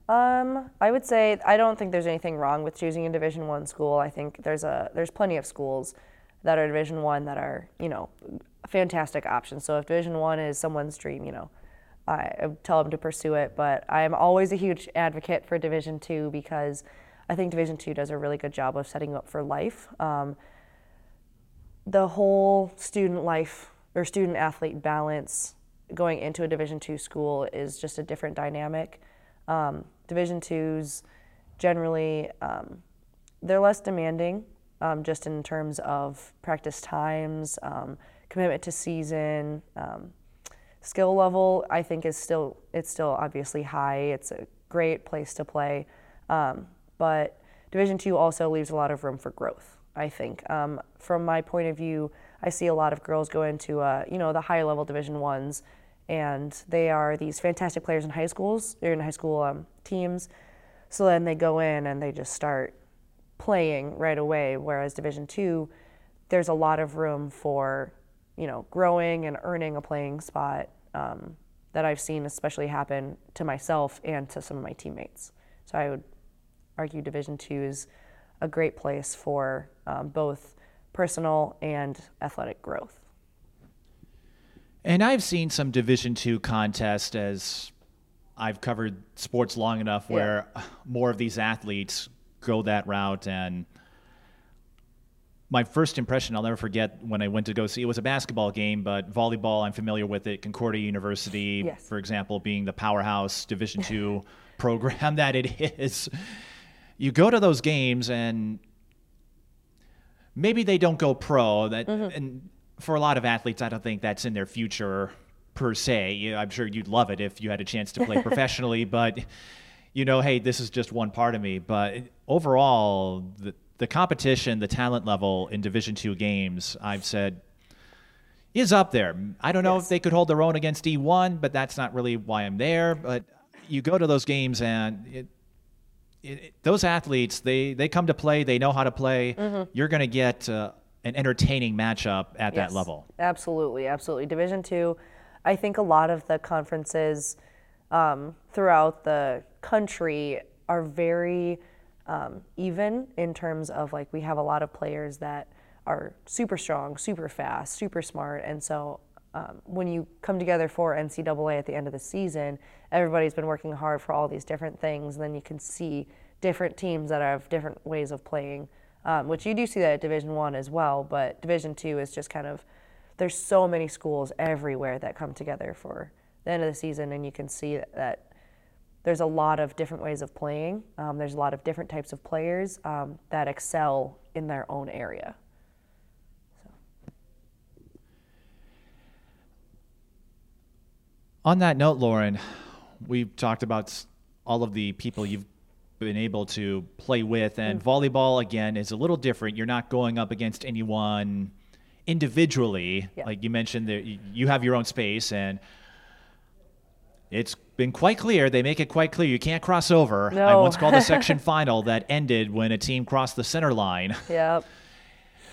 Um, I would say I don't think there's anything wrong with choosing a Division One school. I think there's a there's plenty of schools that are Division One that are you know fantastic options. So if Division One is someone's dream, you know, I tell them to pursue it. But I am always a huge advocate for Division Two because I think Division Two does a really good job of setting up for life. Um, the whole student life or student athlete balance going into a Division two school is just a different dynamic. Um, Division twos generally um, they're less demanding, um, just in terms of practice times, um, commitment to season, um, skill level. I think is still it's still obviously high. It's a great place to play, um, but Division two also leaves a lot of room for growth. I think um, from my point of view, I see a lot of girls go into uh, you know the higher level Division ones, and they are these fantastic players in high schools. They're in high school um, teams. So then they go in and they just start playing right away. Whereas Division two, there's a lot of room for, you know, growing and earning a playing spot um, that I've seen especially happen to myself and to some of my teammates. So I would argue Division two is a great place for um, both personal and athletic growth. And I've seen some Division two contests as I've covered sports long enough where yeah. more of these athletes go that route and my first impression I'll never forget when I went to go see it was a basketball game, but volleyball I'm familiar with it. Concordia University, yes. for example, being the powerhouse Division two program that it is. You go to those games and maybe they don't go pro. That mm-hmm. and for a lot of athletes, I don't think that's in their future per se. I'm sure you'd love it if you had a chance to play professionally, but you know, hey, this is just one part of me. But overall, the the competition, the talent level in Division two games, I've said is up there. I don't know yes. if they could hold their own against D1, but that's not really why I'm there. But you go to those games and it, it, those athletes, they, they come to play, they know how to play. Mm-hmm. You're going to get uh, an entertaining matchup at yes. that level. Absolutely, absolutely. Division two, I think a lot of the conferences um, throughout the country are very um, even in terms of like we have a lot of players that are super strong, super fast, super smart, and so um, when you come together for NCAA at the end of the season, everybody's been working hard for all these different things, and then you can see different teams that have different ways of playing, um, which you do see that at Division One as well. But Division Two is just kind of there's so many schools everywhere that come together for the end of the season, and you can see that there's a lot of different ways of playing. Um, there's a lot of different types of players um, that excel in their own area. So. On that note, Lauren, we've talked about all of the people you've been able to play with, and mm. volleyball again is a little different. You're not going up against anyone individually. Yeah. Like you mentioned, that you have your own space, and it's been quite clear. They make it quite clear you can't cross over. No. I once called a section final that ended when a team crossed the center line. Yep.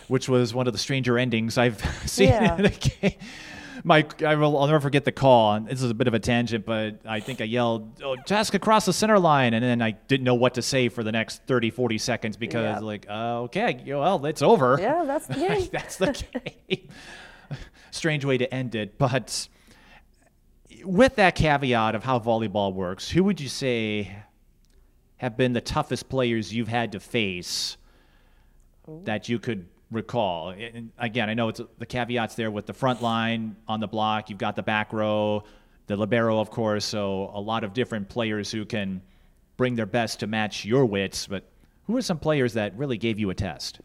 Which was one of the stranger endings I've seen yeah. in a game. Mike, I will, I'll never forget the call. This is a bit of a tangent, but I think I yelled, oh, Task across the center line. And then I didn't know what to say for the next 30, 40 seconds because, yep. like, uh, okay, well, it's over. Yeah, that's the game. that's the game. Strange way to end it. But with that caveat of how volleyball works, who would you say have been the toughest players you've had to face that you could recall? And again, I know it's the caveats there with the front line on the block. You've got the back row, the libero, of course. So a lot of different players who can bring their best to match your wits. But who are some players that really gave you a test?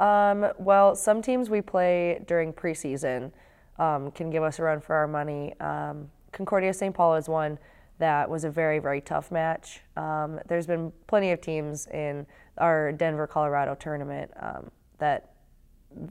Um, well, some teams we play during preseason um, can give us a run for our money. Um, Concordia St. Paul is one that was a very, very tough match. Um, there's been plenty of teams in our Denver, Colorado tournament um, that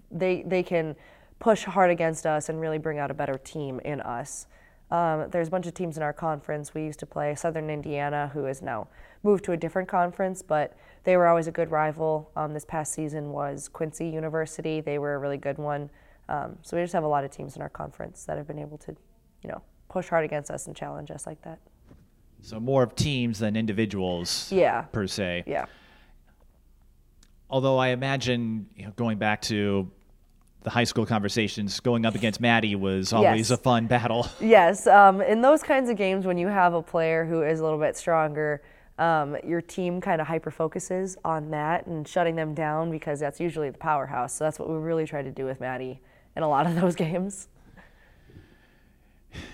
they they can push hard against us and really bring out a better team in us. Um, there's a bunch of teams in our conference. We used to play Southern Indiana, who has now moved to a different conference, but they were always a good rival. Um, this past season was Quincy University. They were a really good one. Um, so we just have a lot of teams in our conference that have been able to, you know, push hard against us and challenge us like that. So more of teams than individuals. Yeah. Per se. Yeah. Although I imagine you know, going back to the high school conversations going up against Maddie was always Yes. a fun battle. Yes, um, in those kinds of games, when you have a player who is a little bit stronger, um, your team kind of hyper focuses on that and shutting them down because that's usually the powerhouse. So that's what we really try to do with Maddie in a lot of those games.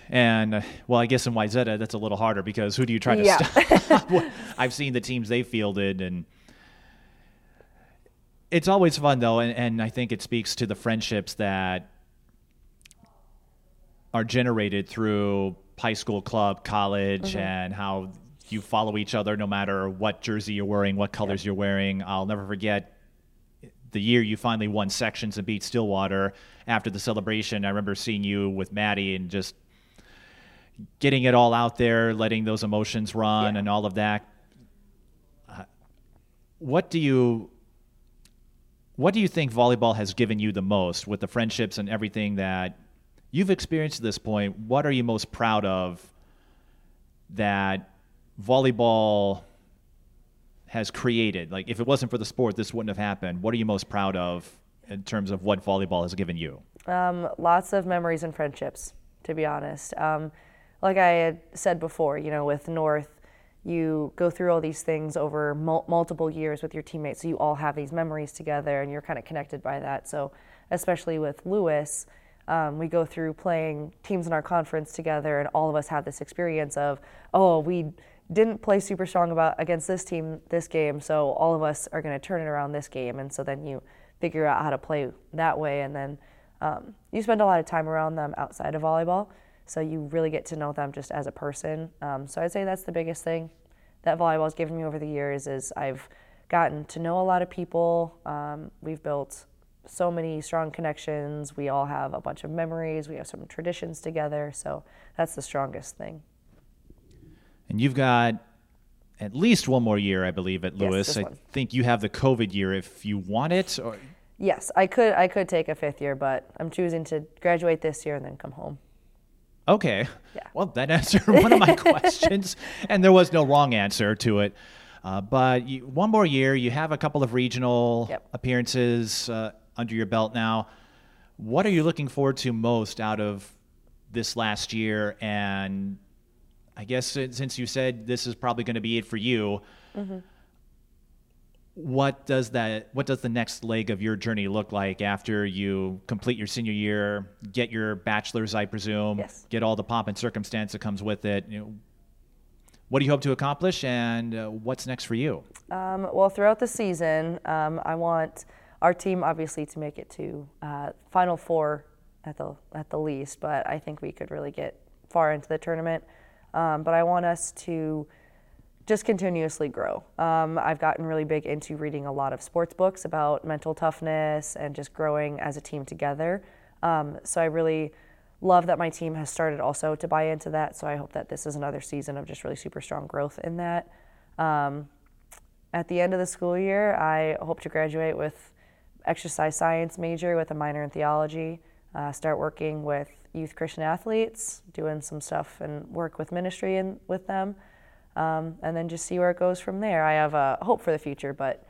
And uh, well, I guess in Wayzata that's a little harder because who do you try to Yeah. stop? I've seen the teams they fielded, and it's always fun though, and, and I think it speaks to the friendships that are generated through high school club, college, and how you follow each other no matter what jersey you're wearing, what colors you're wearing. I'll never forget the year you finally won sections and beat Stillwater after the celebration. I remember seeing you with Maddie and just getting it all out there, letting those emotions run Yeah. and all of that. Uh, what do you what do you think volleyball has given you the most with the friendships and everything that you've experienced to this point? What are you most proud of that volleyball has created? Like, if it wasn't for the sport, this wouldn't have happened. What are you most proud of in terms of what volleyball has given you? Um, lots of memories and friendships, to be honest. Um, like I had said before, you know, with North, you go through all these things over mul- multiple years with your teammates, so you all have these memories together, and you're kind of connected by that. So, especially with Lewis, um, we go through playing teams in our conference together, and all of us have this experience of, oh, we didn't play super strong about against this team this game, so all of us are going to turn it around this game, and so then you figure out how to play that way, and then um, you spend a lot of time around them outside of volleyball, so you really get to know them just as a person. Um, so I'd say that's the biggest thing that volleyball has given me over the years is I've gotten to know a lot of people. Um, we've built so many strong connections. We all have a bunch of memories. We have some traditions together. So that's the strongest thing. And you've got at least one more year, I believe, at Lewis. just I think you have the COVID year if you want it. Or, Yes, I could I could take a fifth year, but I'm choosing to graduate this year and then come home. Okay. Yeah. Well, that answered one of my questions, and there was no wrong answer to it. Uh, but you, one more year, you have a couple of regional Yep. appearances uh, under your belt now. What are you looking forward to most out of this last year? And I guess since since you said this is probably going to be it for you, what does that what does the next leg of your journey look like after you complete your senior year get your bachelor's i presume Yes. get all the pomp and circumstance that comes with it you know, what do you hope to accomplish and uh, what's next for you Um, well, throughout the season, um, I want our team obviously to make it to uh, Final Four at the at the least, but I think we could really get far into the tournament. Um, but I want us to just continuously grow. Um, I've gotten really big into reading a lot of sports books about mental toughness and just growing as a team together. Um, so I really love that my team has started also to buy into that. So I hope that this is another season of just really super strong growth in that. Um, at the end of the school year, I hope to graduate with exercise science major with a minor in theology. Uh, start working with youth Christian athletes, doing some stuff and work with ministry and with them, um, and then just see where it goes from there. I have a hope for the future, but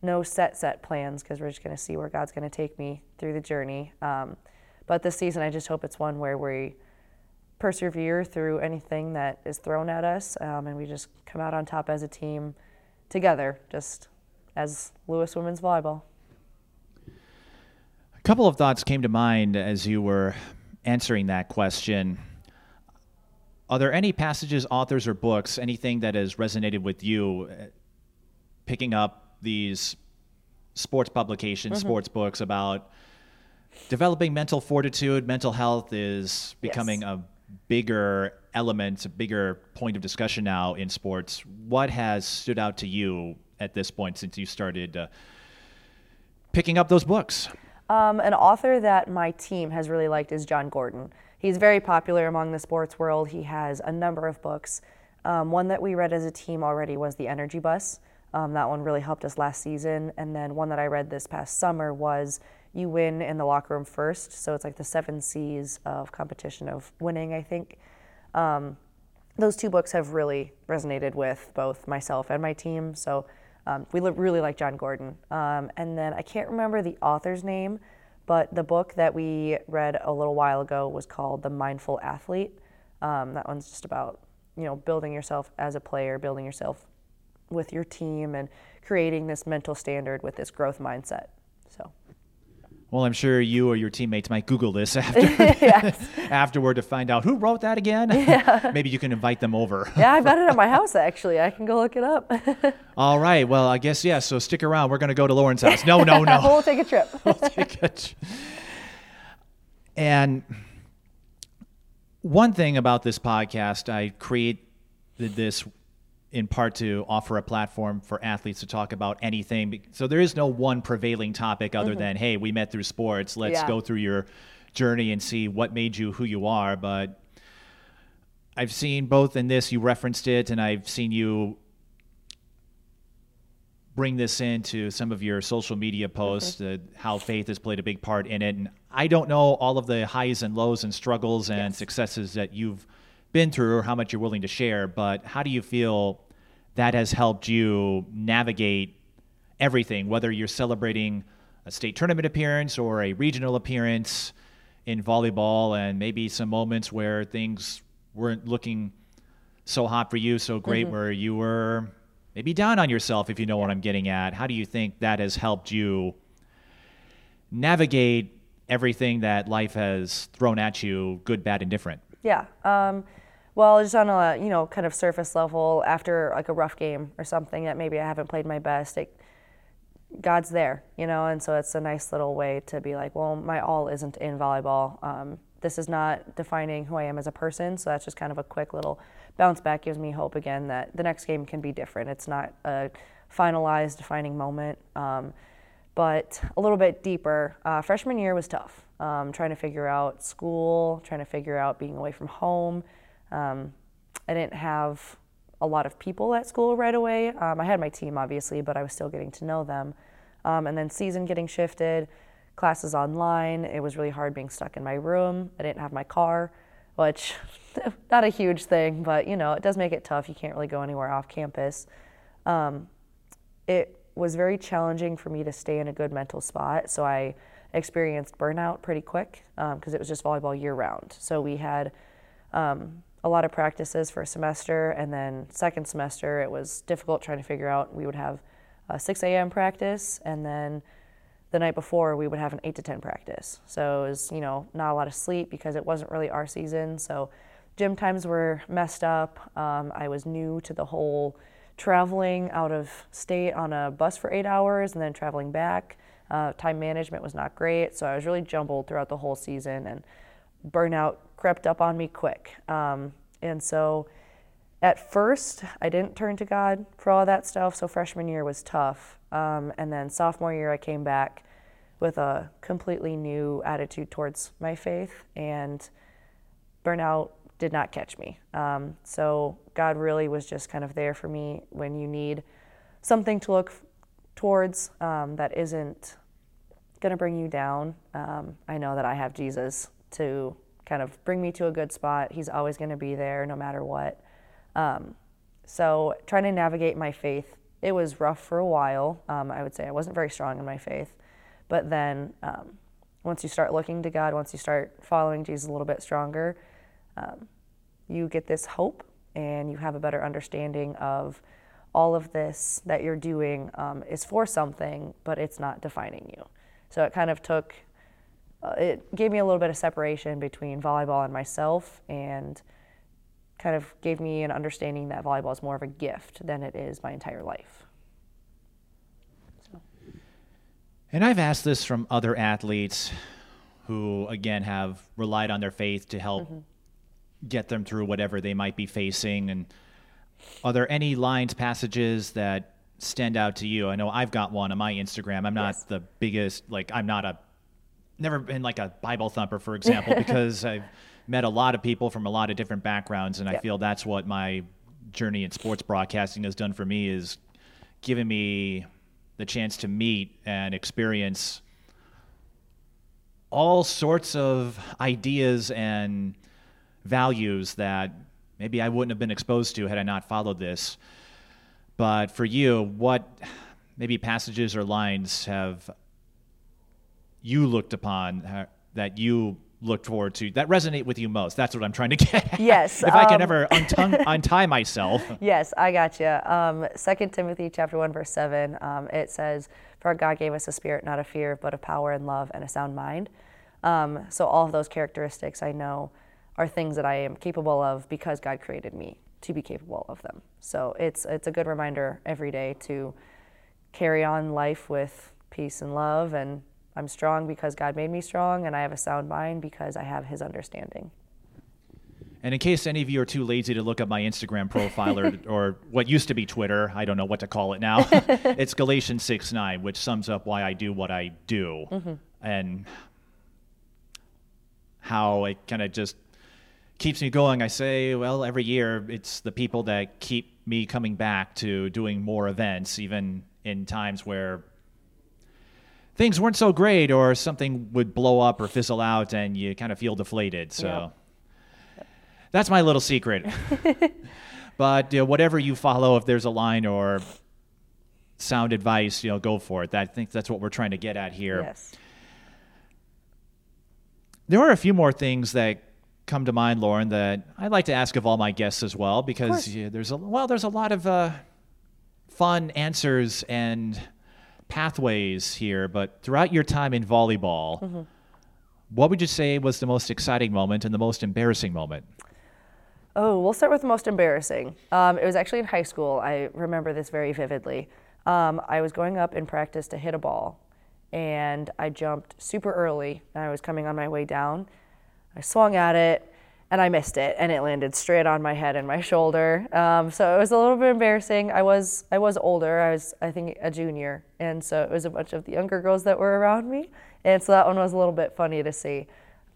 no set set plans because we're just going to see where God's going to take me through the journey. Um, but this season, I just hope it's one where we persevere through anything that is thrown at us, um, and we just come out on top as a team together, just as Lewis Women's Volleyball. a couple of thoughts came to mind as you were answering that question are there any passages authors or books anything that has resonated with you uh, picking up these sports publications Mm-hmm. sports books about developing mental fortitude mental health is becoming Yes. a bigger element a bigger point of discussion now in sports what has stood out to you at this point since you started uh, picking up those books Um, an author that my team has really liked is Jon Gordon. He's very popular among the sports world. He has a number of books. Um, one that we read as a team already was The Energy Bus. Um, that one really helped us last season. And then one that I read this past summer was You Win in the Locker Room First. So it's like the seven C's of competition of winning, I think. Um, those two books have really resonated with both myself and my team. So um, we li- really like Jon Gordon. Um, and then I can't remember the author's name, but the book that we read a little while ago was called The Mindful Athlete. Um, that one's just about you know building yourself as a player, building yourself with your team, and creating this mental standard with this growth mindset. Well, I'm sure you or your teammates might Google this after, afterward to find out who wrote that again. Yeah. Maybe you can invite them over. yeah, I've got it at my house actually. I can go look it up. All right. Well, I guess yeah. So stick around. We're going to go to Lauren's house. No, no, no. we'll take a trip. we'll take a tr- and one thing about this podcast, I created this in part to offer a platform for athletes to talk about anything. So there is no one prevailing topic other mm-hmm. than, hey, we met through sports. Let's yeah. go through your journey and see what made you who you are. But I've seen both in this, you referenced it, and I've seen you bring this into some of your social media posts, mm-hmm. uh, how faith has played a big part in it. And I don't know all of the highs and lows and struggles and yes. successes that you've been through or how much you're willing to share, but how do you feel that has helped you navigate everything, whether you're celebrating a state tournament appearance or a regional appearance in volleyball, and maybe some moments where things weren't looking so hot for you, so great, mm-hmm. where you were maybe down on yourself, if you know what I'm getting at. How do you think that has helped you navigate everything that life has thrown at you, good, bad, and different? Yeah. Um, well, just on a you know kind of surface level, after like a rough game or something that maybe I haven't played my best, it, God's there, you know, and so it's a nice little way to be like, well, my all isn't in volleyball. Um, this is not defining who I am as a person, so that's just kind of a quick little bounce back. Gives me hope again that the next game can be different. It's not a finalized, defining moment. Um, but a little bit deeper. Uh, freshman year was tough. Um, trying to figure out school, trying to figure out being away from home. Um, I didn't have a lot of people at school right away. Um, I had my team, obviously, but I was still getting to know them. Um, and then season getting shifted, classes online. It was really hard being stuck in my room. I didn't have my car, which not a huge thing, but you know it does make it tough. You can't really go anywhere off campus. Um, it was very challenging for me to stay in a good mental spot, so I experienced burnout pretty quick because um, it was just volleyball year round. So we had um, a lot of practices for a semester, and then second semester it was difficult trying to figure out. We would have a 6 a.m. practice, and then the night before we would have an 8 to 10 practice. So it was, you know, not a lot of sleep because it wasn't really our season. So gym times were messed up. Um, I was new to the whole traveling out of state on a bus for eight hours and then traveling back. Uh, time management was not great, so I was really jumbled throughout the whole season, and burnout crept up on me quick. Um, and so at first, I didn't turn to God for all that stuff. So freshman year was tough. Um, and then sophomore year, I came back with a completely new attitude towards my faith, and burnout did not catch me. Um, so God really was just kind of there for me when you need something to look towards um, that isn't going to bring you down. Um, I know that I have Jesus to kind of bring me to a good spot. He's always going to be there no matter what. Um, so trying to navigate my faith, it was rough for a while. Um, I would say I wasn't very strong in my faith, but then um, once you start looking to God, once you start following Jesus a little bit stronger, um, you get this hope and you have a better understanding of all of this that you're doing um, is for something, but it's not defining you. So it kind of took uh, it gave me a little bit of separation between volleyball and myself and kind of gave me an understanding that volleyball is more of a gift than it is my entire life. So. And I've asked this from other athletes who, again, have relied on their faith to help mm-hmm. get them through whatever they might be facing. And are there any lines, passages that stand out to you? I know I've got one on my Instagram. I'm not yes. the biggest, like, I'm not a never been like a Bible thumper, for example, because I've met a lot of people from a lot of different backgrounds, and I feel that's what my journey in sports broadcasting has done for me is given me the chance to meet and experience all sorts of ideas and values that maybe I wouldn't have been exposed to had I not followed this. But for you, what maybe passages or lines have you looked upon that you looked forward to that resonate with you most? That's what I'm trying to get. At. Yes, if I can um, ever untongue, untie myself. Yes, I got you. Um, 2 Timothy chapter 1 verse 7, um, it says, For God gave us a spirit not of fear, but of power and love and a sound mind. Um, so all of those characteristics I know are things that I am capable of because God created me to be capable of them. So it's it's a good reminder every day to carry on life with peace and love and I'm strong because God made me strong and I have a sound mind because I have his understanding. And in case any of you are too lazy to look up my Instagram profile or, or what used to be Twitter, I don't know what to call it now. it's Galatians 6 9, which sums up why I do what I do mm-hmm. and how it kind of just keeps me going. I say, well, every year it's the people that keep me coming back to doing more events, even in times where things weren't so great or something would blow up or fizzle out and you kind of feel deflated. So that's my little secret. but you know, whatever you follow, if there's a line or sound advice, you know, go for it. I think that's what we're trying to get at here. Yes. There are a few more things that come to mind, Lauren, that I'd like to ask of all my guests as well, because yeah, there's a well, there's a lot of uh, fun answers and pathways here. But throughout your time in volleyball, Mm-hmm. what would you say was the most exciting moment and the most embarrassing moment? Oh, we'll start with the most embarrassing. Um, it was actually in high school. I remember this very vividly. Um, I was going up in practice to hit a ball, and I jumped super early, and I was coming on my way down. I swung at it, and I missed it, and it landed straight on my head and my shoulder. Um, so it was a little bit embarrassing. I was I was older. I was I think a junior, and so it was a bunch of the younger girls that were around me, and so that one was a little bit funny to see.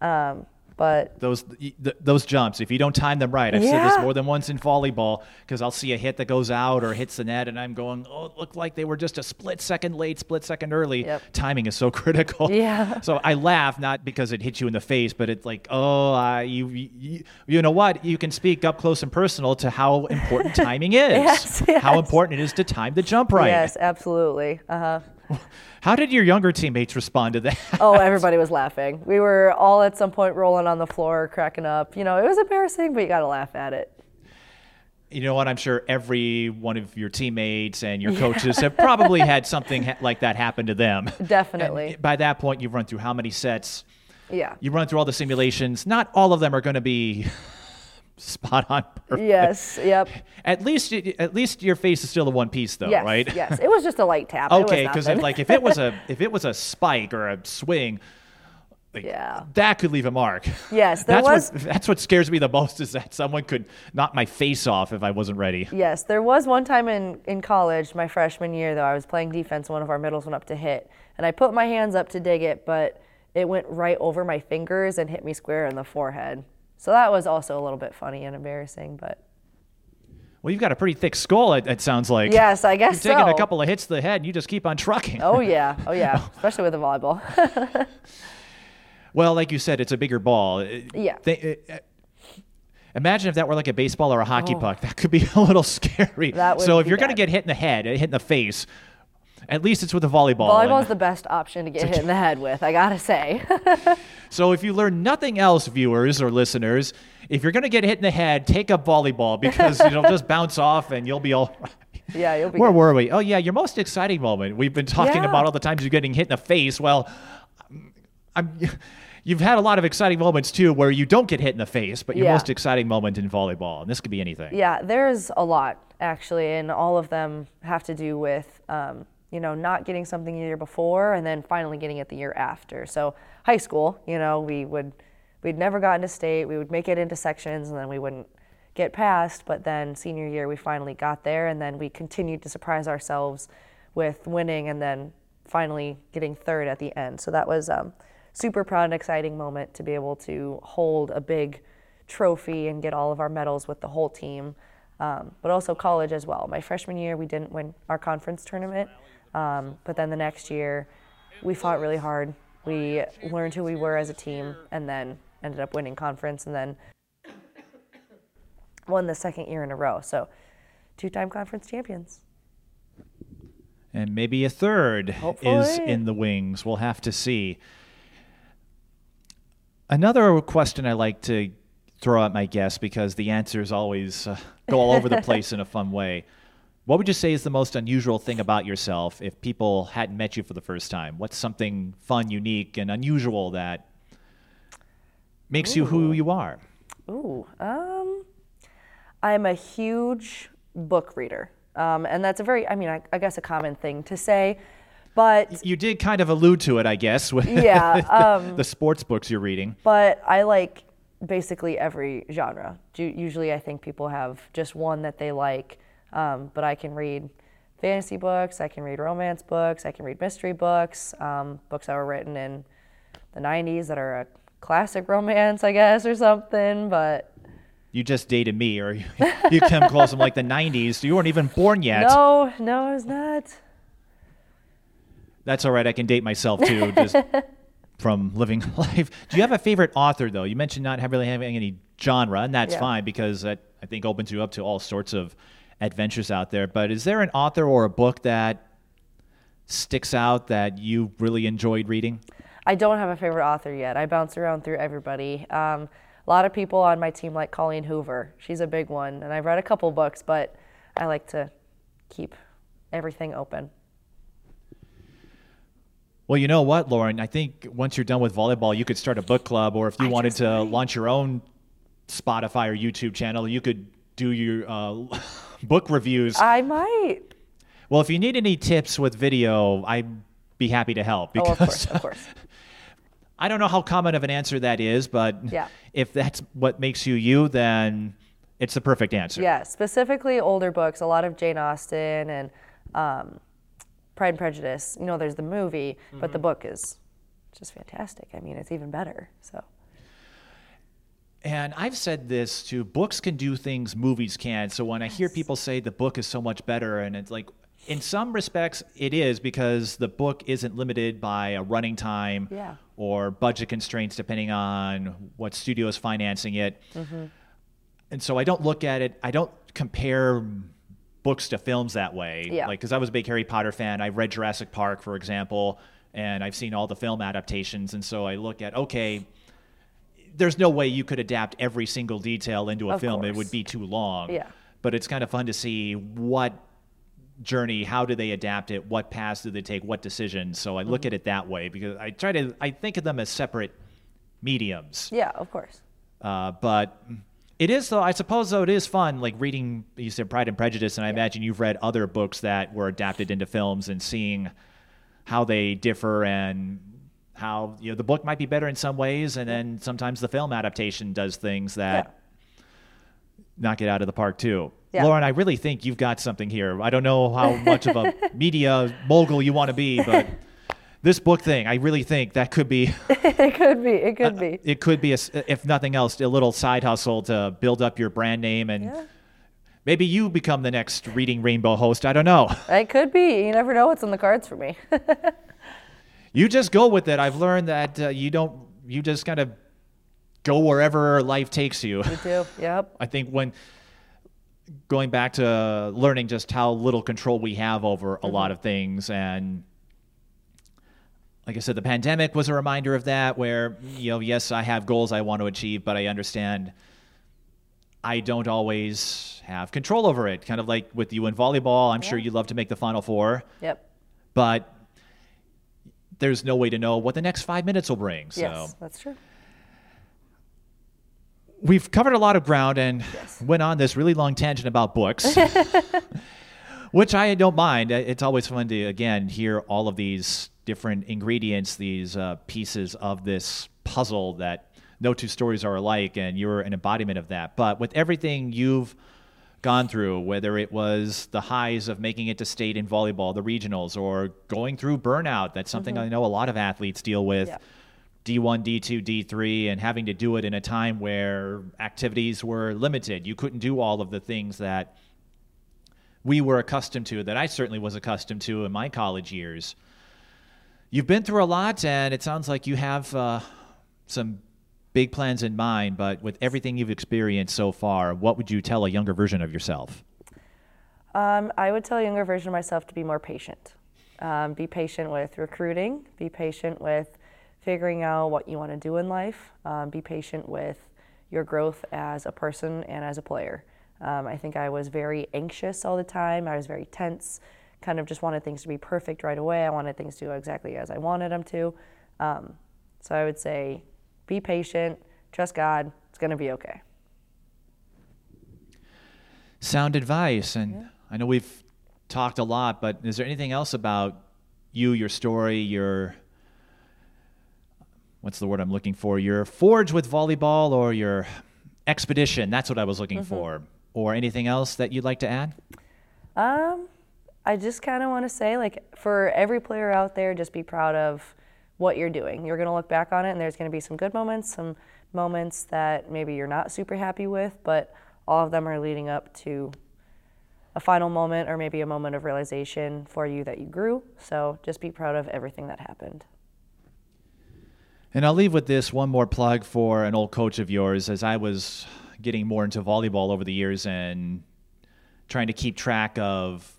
Um, but Those th- those jumps, if you don't time them right, I've said this more than once in volleyball because I'll see a hit that goes out or hits the net, and I'm going, "Oh, it looked like they were just a split second late, split second early." Yep. Timing is so critical. Yeah. So I laugh not because it hits you in the face, but it's like, oh, uh, you, you you know what? You can speak up close and personal to how important timing is. Yes, How important it is to time the jump right. yes, absolutely. Uh-huh. How did your younger teammates respond to that? Oh, everybody was laughing. We were all at some point rolling on the floor, cracking up. You know, it was embarrassing, but you got to laugh at it. you know what? I'm sure every one of your teammates and your coaches have probably had something ha- like that happen to them. Definitely. And by that point, you've run through how many sets? Yeah. You run through all the simulations. Not all of them are going to be spot on perfect. Yes. Yep. At least, at least your face is still a one piece, though, Yes. right? Yes. It was just a light tap. Okay, because like if it was a if it was a spike or a swing, like, Yeah. that could leave a mark. Yes, there that's was- what that's what scares me the most is that someone could knock my face off if I wasn't ready. Yes, there was one time in, in college, my freshman year, though, I was playing defense. One of our middles went up to hit, and I put my hands up to dig it, but it went right over my fingers and hit me square in the forehead. So that was also a little bit funny and embarrassing, but Well, you've got a pretty thick skull. It, it sounds like. yes, I guess You've taken so. a couple of hits to the head, and you just keep on trucking. Oh yeah, oh yeah, especially with the volleyball. Well, like you said, it's a bigger ball. Uh, yeah. they- uh, uh, imagine if that were like a baseball or a hockey oh. puck. That could be a little scary. Oh. That would so if you're going to get hit in the head, uh, hit in the face, at least it's with a volleyball. Volleyball's the best option to get hit in the head with. I gotta say. so if you learn nothing else, viewers or listeners, if you're going to get hit in the head, take up volleyball because it'll just bounce off and you'll be all right. yeah, you'll be. Where good. were we? Oh yeah, your most exciting moment. We've been talking Yeah. about all the times you're getting hit in the face. Well, I'm, you've had a lot of exciting moments too, where you don't get hit in the face, but your Yeah. most exciting moment in volleyball, and this could be anything. Yeah, there's a lot actually, and all of them have to do with um, you know not getting something the year before and then finally getting it the year after. So high school, you know, we would we'd never gotten to state, we would make it into sections, and then we wouldn't get past. But then senior year, we finally got there, and then we continued to surprise ourselves with winning, and then finally getting third at the end. So that was um, super proud and exciting moment to be able to hold a big trophy and get all of our medals with the whole team. Um, but also college as well. My freshman year, we didn't win our conference tournament, um, but then the next year, we fought really hard. We learned who we were as a team, and then ended up winning conference, and then won the second year in a row. So, two-time conference champions. and maybe a third is in the wings. We'll have to see. Another question I like to throw at my guests because the answers always uh, go all over the place in a fun way. What would you say is the most unusual thing about yourself if people hadn't met you for the first time? What's something fun, unique, and unusual that makes you who you are? Ooh, um, I'm a huge book reader, um, and that's a very, I mean, I, I guess a common thing to say, but You did kind of allude to it, I guess, with Yeah, um, the sports books you're reading. but I like basically every genre. Usually, I think people have just one that they like, um, but I can read fantasy books, I can read romance books, I can read mystery books, um, books that were written in the 90s that are a classic romance, I guess, or something. But You just dated me, or you, you come close from like the 90s. You weren't even born yet. no, no, it's not. That's all right. I can date myself too, just from living life. Do you have a favorite author, though? You mentioned not really having any genre, and that's Yeah. fine because that I think opens you up to all sorts of adventures out there. But is there an author or a book that sticks out that you really enjoyed reading? I don't have a favorite author yet. I bounce around through everybody. Um, a lot of people on my team like Colleen Hoover. She's a big one, and I've read a couple books, but I like to keep everything open. Well, you know what, Lauren? I think once you're done with volleyball, you could start a book club, or if you I wanted to launch your own Spotify or YouTube channel, you could do your uh, book reviews. I might. well, if you need any tips with video, I'd be happy to help Oh, because of course, of course. I don't know how common of an answer that is, but Yeah. if that's what makes you you, then it's the perfect answer. Yeah, specifically older books, a lot of Jane Austen and um, Pride and Prejudice. You know, there's the movie, but the book is just fantastic. I mean, it's even better. So, And I've said this too books can do things movies can't. So when I hear people say the book is so much better, and it's like, in some respects, it is because the book isn't limited by a running time Yeah. or budget constraints, depending on what studio is financing it. Mm-hmm. And so I don't look at it, I don't compare books to films that way. Yeah. Like, because I was a big Harry Potter fan. I read Jurassic Park, for example, and I've seen all the film adaptations. And so I look at, okay, there's no way you could adapt every single detail into a Of film. It would be too long. Yeah. But it's kind of fun to see what journey, how do they adapt it, what paths do they take, what decisions. So I look Mm-hmm. at it that way because I try to I think of them as separate mediums. yeah, of course. Uh, but it is though I suppose though it is fun like reading you said Pride and Prejudice and I imagine you've read other books that were adapted into films and seeing how they differ and how you know the book might be better in some ways and then sometimes the film adaptation does things that knock it out of the park too. Yeah. Lauren, I really think you've got something here. I don't know how much of a media mogul you want to be, but this book thing, I really think that could be it could be. It could uh, be. it could be, a if nothing else, a little side hustle to build up your brand name, and Yeah. maybe you become the next Reading Rainbow host. I don't know. It could be. You never know what's in the cards for me. You just go with it. I've learned that uh, you don't. You just kind of go wherever life takes you. Me too. Yep. I think when going back to learning just how little control we have over a lot of things and like I said, the pandemic was a reminder of that where, you know, yes, I have goals I want to achieve, but I understand I don't always have control over it. Kind of like with you in volleyball, I'm sure you'd love to make the final four, Yep. but there's no way to know what the next five minutes will bring. So Yes, that's true. we've covered a lot of ground and Yes. went on this really long tangent about books, which I don't mind. It's always fun to, again, hear all of these different ingredients, these uh, pieces of this puzzle that no two stories are alike, and you're an embodiment of that. But with everything you've gone through, whether it was the highs of making it to state in volleyball, the regionals, or going through burnout, that's something I know a lot of athletes deal with. Yeah. D1, D2, D3, and having to do it in a time where activities were limited. You couldn't do all of the things that we were accustomed to, that I certainly was accustomed to in my college years. You've been through a lot, and it sounds like you have uh, some big plans in mind, but with everything you've experienced so far, what would you tell a younger version of yourself? Um, I would tell a younger version of myself to be more patient. Um, be patient with recruiting. Be patient with figuring out what you want to do in life. Um, be patient with your growth as a person and as a player. Um, I think I was very anxious all the time. I was very tense, kind of just wanted things to be perfect right away. I wanted things to go exactly as I wanted them to. Um, so I would say be patient, trust God, it's going to be okay. Sound advice. And yeah. I know we've talked a lot, but is there anything else about you, your story, your what's the word I'm looking for? Your forge with volleyball or your expedition. That's what I was looking mm-hmm. for. Or anything else that you'd like to add? Um, I just kind of want to say, like, for every player out there, just be proud of what you're doing. You're going to look back on it, and there's going to be some good moments, some moments that maybe you're not super happy with, but all of them are leading up to a final moment or maybe a moment of realization for you that you grew. So just be proud of everything that happened. And I'll leave with this one more plug for an old coach of yours. As I was getting more into volleyball over the years and trying to keep track of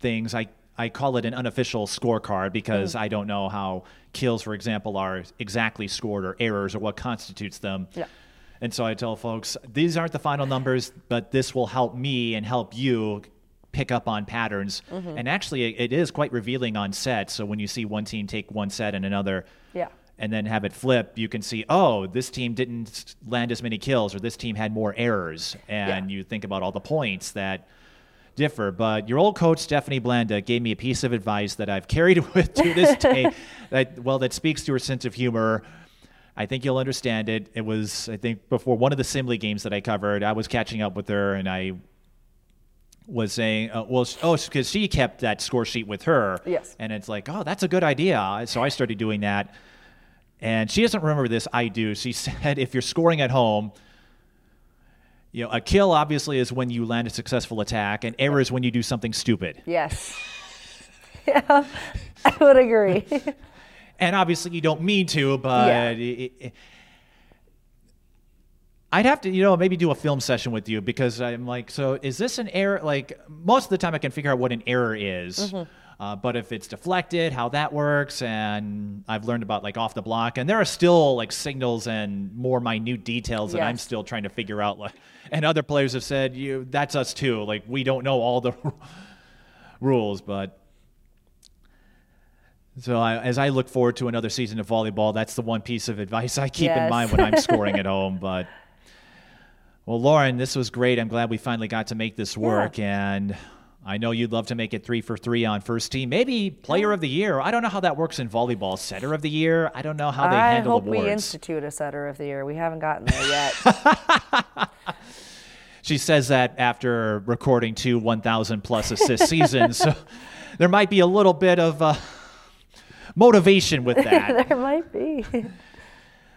things, I, I call it an unofficial scorecard because mm. I don't know how kills, for example, are exactly scored or errors or what constitutes them. Yeah. And so I tell folks, these aren't the final numbers, but this will help me and help you pick up on patterns. Mm-hmm. And actually, it is quite revealing on set. So when you see one team take one set and another, yeah. and then have it flip, you can see, oh, this team didn't land as many kills, or this team had more errors. And yeah. you think about all the points that differ. But your old coach, Stephanie Blanda, gave me a piece of advice that I've carried with to this day. That well, that speaks to her sense of humor. I think you'll understand it. It was, I think, before one of the Simley games that I covered. I was catching up with her, and I was saying, uh, well, oh, because she kept that score sheet with her. Yes. And it's like, oh, that's a good idea. So I started doing that. And she doesn't remember this. I do. She said, if you're scoring at home, you know, a kill obviously is when you land a successful attack, and error is when you do something stupid. Yes. yeah, I would agree. and obviously you don't mean to, but yeah. it, it, I'd have to, you know, maybe do a film session with you because I'm like, so is this an error? Like most of the time, I can figure out what an error is. Mm-hmm. Uh, but if it's deflected, how that works, and I've learned about like off the block, and there are still like signals and more minute details that I'm still trying to figure out. Like, and other players have said, "You, that's us too. Like we don't know all the rules, but." So I, as I look forward to another season of volleyball, that's the one piece of advice I keep yes. in mind when I'm scoring at home. But well, Lauren, this was great. I'm glad we finally got to make this work, yeah. and I know you'd love to make it three for three on first team, maybe player of the year. I don't know how that works in volleyball. Setter of the year. I don't know how they I handle hope awards. we institute a setter of the year. We haven't gotten there yet. she says that after recording two 1,000 plus assist seasons. So there might be a little bit of uh, motivation with that. there might be.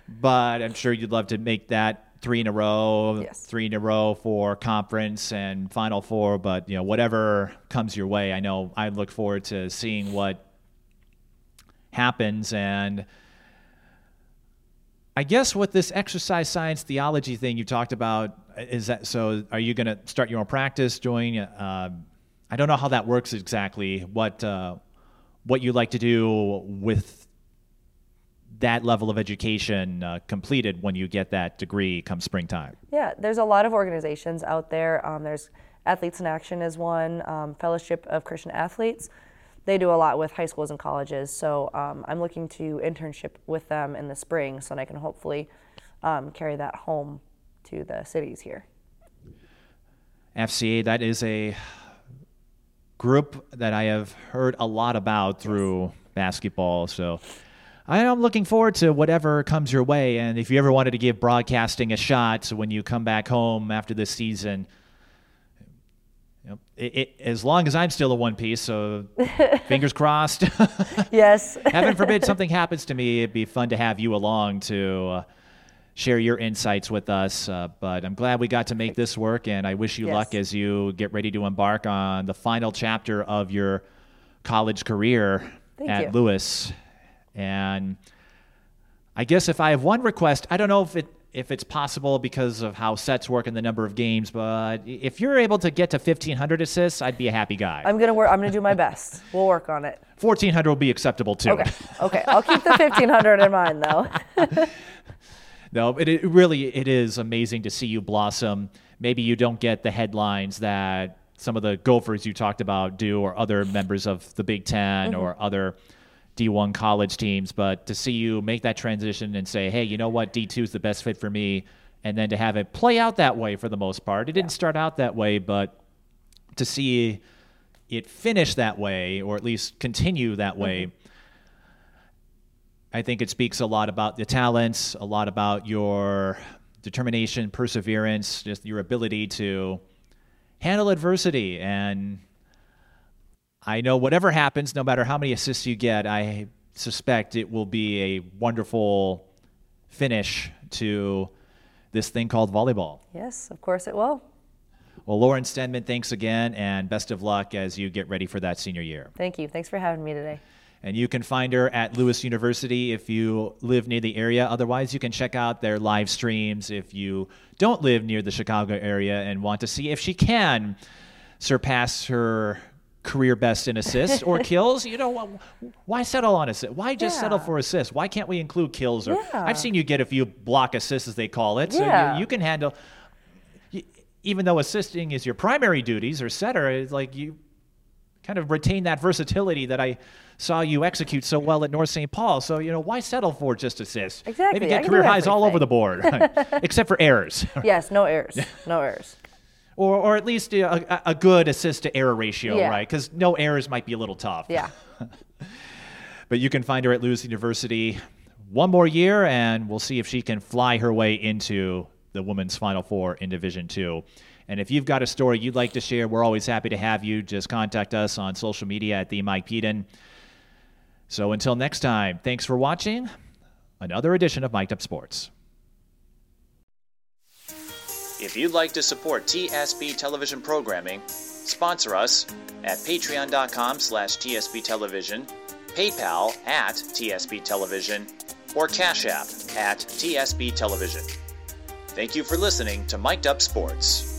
But I'm sure you'd love to make that three in a row, yes. three in a row for conference and Final Four. But you know, whatever comes your way, I know I look forward to seeing what happens. And I guess what this exercise science theology thing you talked about, is that so? Are you going to start your own practice? Join? Uh, I don't know how that works exactly. What uh, what you like to do with that level of education uh, completed when you get that degree come springtime? Yeah, there's a lot of organizations out there. Um, there's Athletes in Action is one, um, Fellowship of Christian Athletes. They do a lot with high schools and colleges. So um, I'm looking to internship with them in the spring so that I can hopefully um, carry that home to the cities here. FCA, that is a group that I have heard a lot about through basketball. So I'm looking forward to whatever comes your way. And if you ever wanted to give broadcasting a shot so when you come back home after this season, you know, it, it, as long as I'm still a one piece, so fingers crossed. yes. Heaven forbid something happens to me. It'd be fun to have you along to uh, share your insights with us. Uh, but I'm glad we got to make this work, and I wish you yes. luck as you get ready to embark on the final chapter of your college career Thank at you. Lewis. And I guess if I have one request, I don't know if it if it's possible because of how sets work and the number of games, but if you're able to get to 1,500 assists, I'd be a happy guy. I'm gonna work. I'm gonna do my best. We'll work on it. 1,400 will be acceptable too. Okay. Okay. I'll keep the 1500 in mind though. No, it, it really it is amazing to see you blossom. Maybe you don't get the headlines that some of the Gophers you talked about do, or other members of the Big 10 mm-hmm. or other D1 college teams, but to see you make that transition and say, hey, you know what, D2 is the best fit for me, and then to have it play out that way for the most part. It didn't start out that way, but to see it finish that way, or at least continue that way. Mm-hmm. I think it speaks a lot about the talents, a lot about your determination, perseverance, just your ability to handle adversity. And I know whatever happens, no matter how many assists you get, I suspect it will be a wonderful finish to this thing called volleyball. yes, of course it will. Well, Lauren Stenman, thanks again, and best of luck as you get ready for that senior year. Thank you. Thanks for having me today. And you can find her at Lewis University if you live near the area. Otherwise, you can check out their live streams if you don't live near the Chicago area and want to see if she can surpass her career best in assists or kills. You know, why settle on assists? Why just settle for assists? Why can't we include kills? Or Yeah. I've seen you get a few block assists, as they call it. So Yeah. you, you can handle. Even though assisting is your primary duties or setter, it's like you kind of retain that versatility that I saw you execute so well at North St. Paul. So, you know, why settle for just assists? Exactly. Maybe get career highs all over the board, except for errors. Yes, no errors. No errors. Or, or at least a, a, good assist to error ratio, Yeah. right? Because no errors might be a little tough. Yeah. But you can find her at Lewis University one more year, and we'll see if she can fly her way into the women's Final Four in Division Two. And if you've got a story you'd like to share, we're always happy to have you. Just contact us on social media at the Mike Peden. So until next time, thanks for watching another edition of Mic'd Up Sports. If you'd like to support TSB television programming, sponsor us at patreon.com slash TSB television, PayPal at TSB television, or Cash App at TSB television. Thank you for listening to Mic'd Up Sports.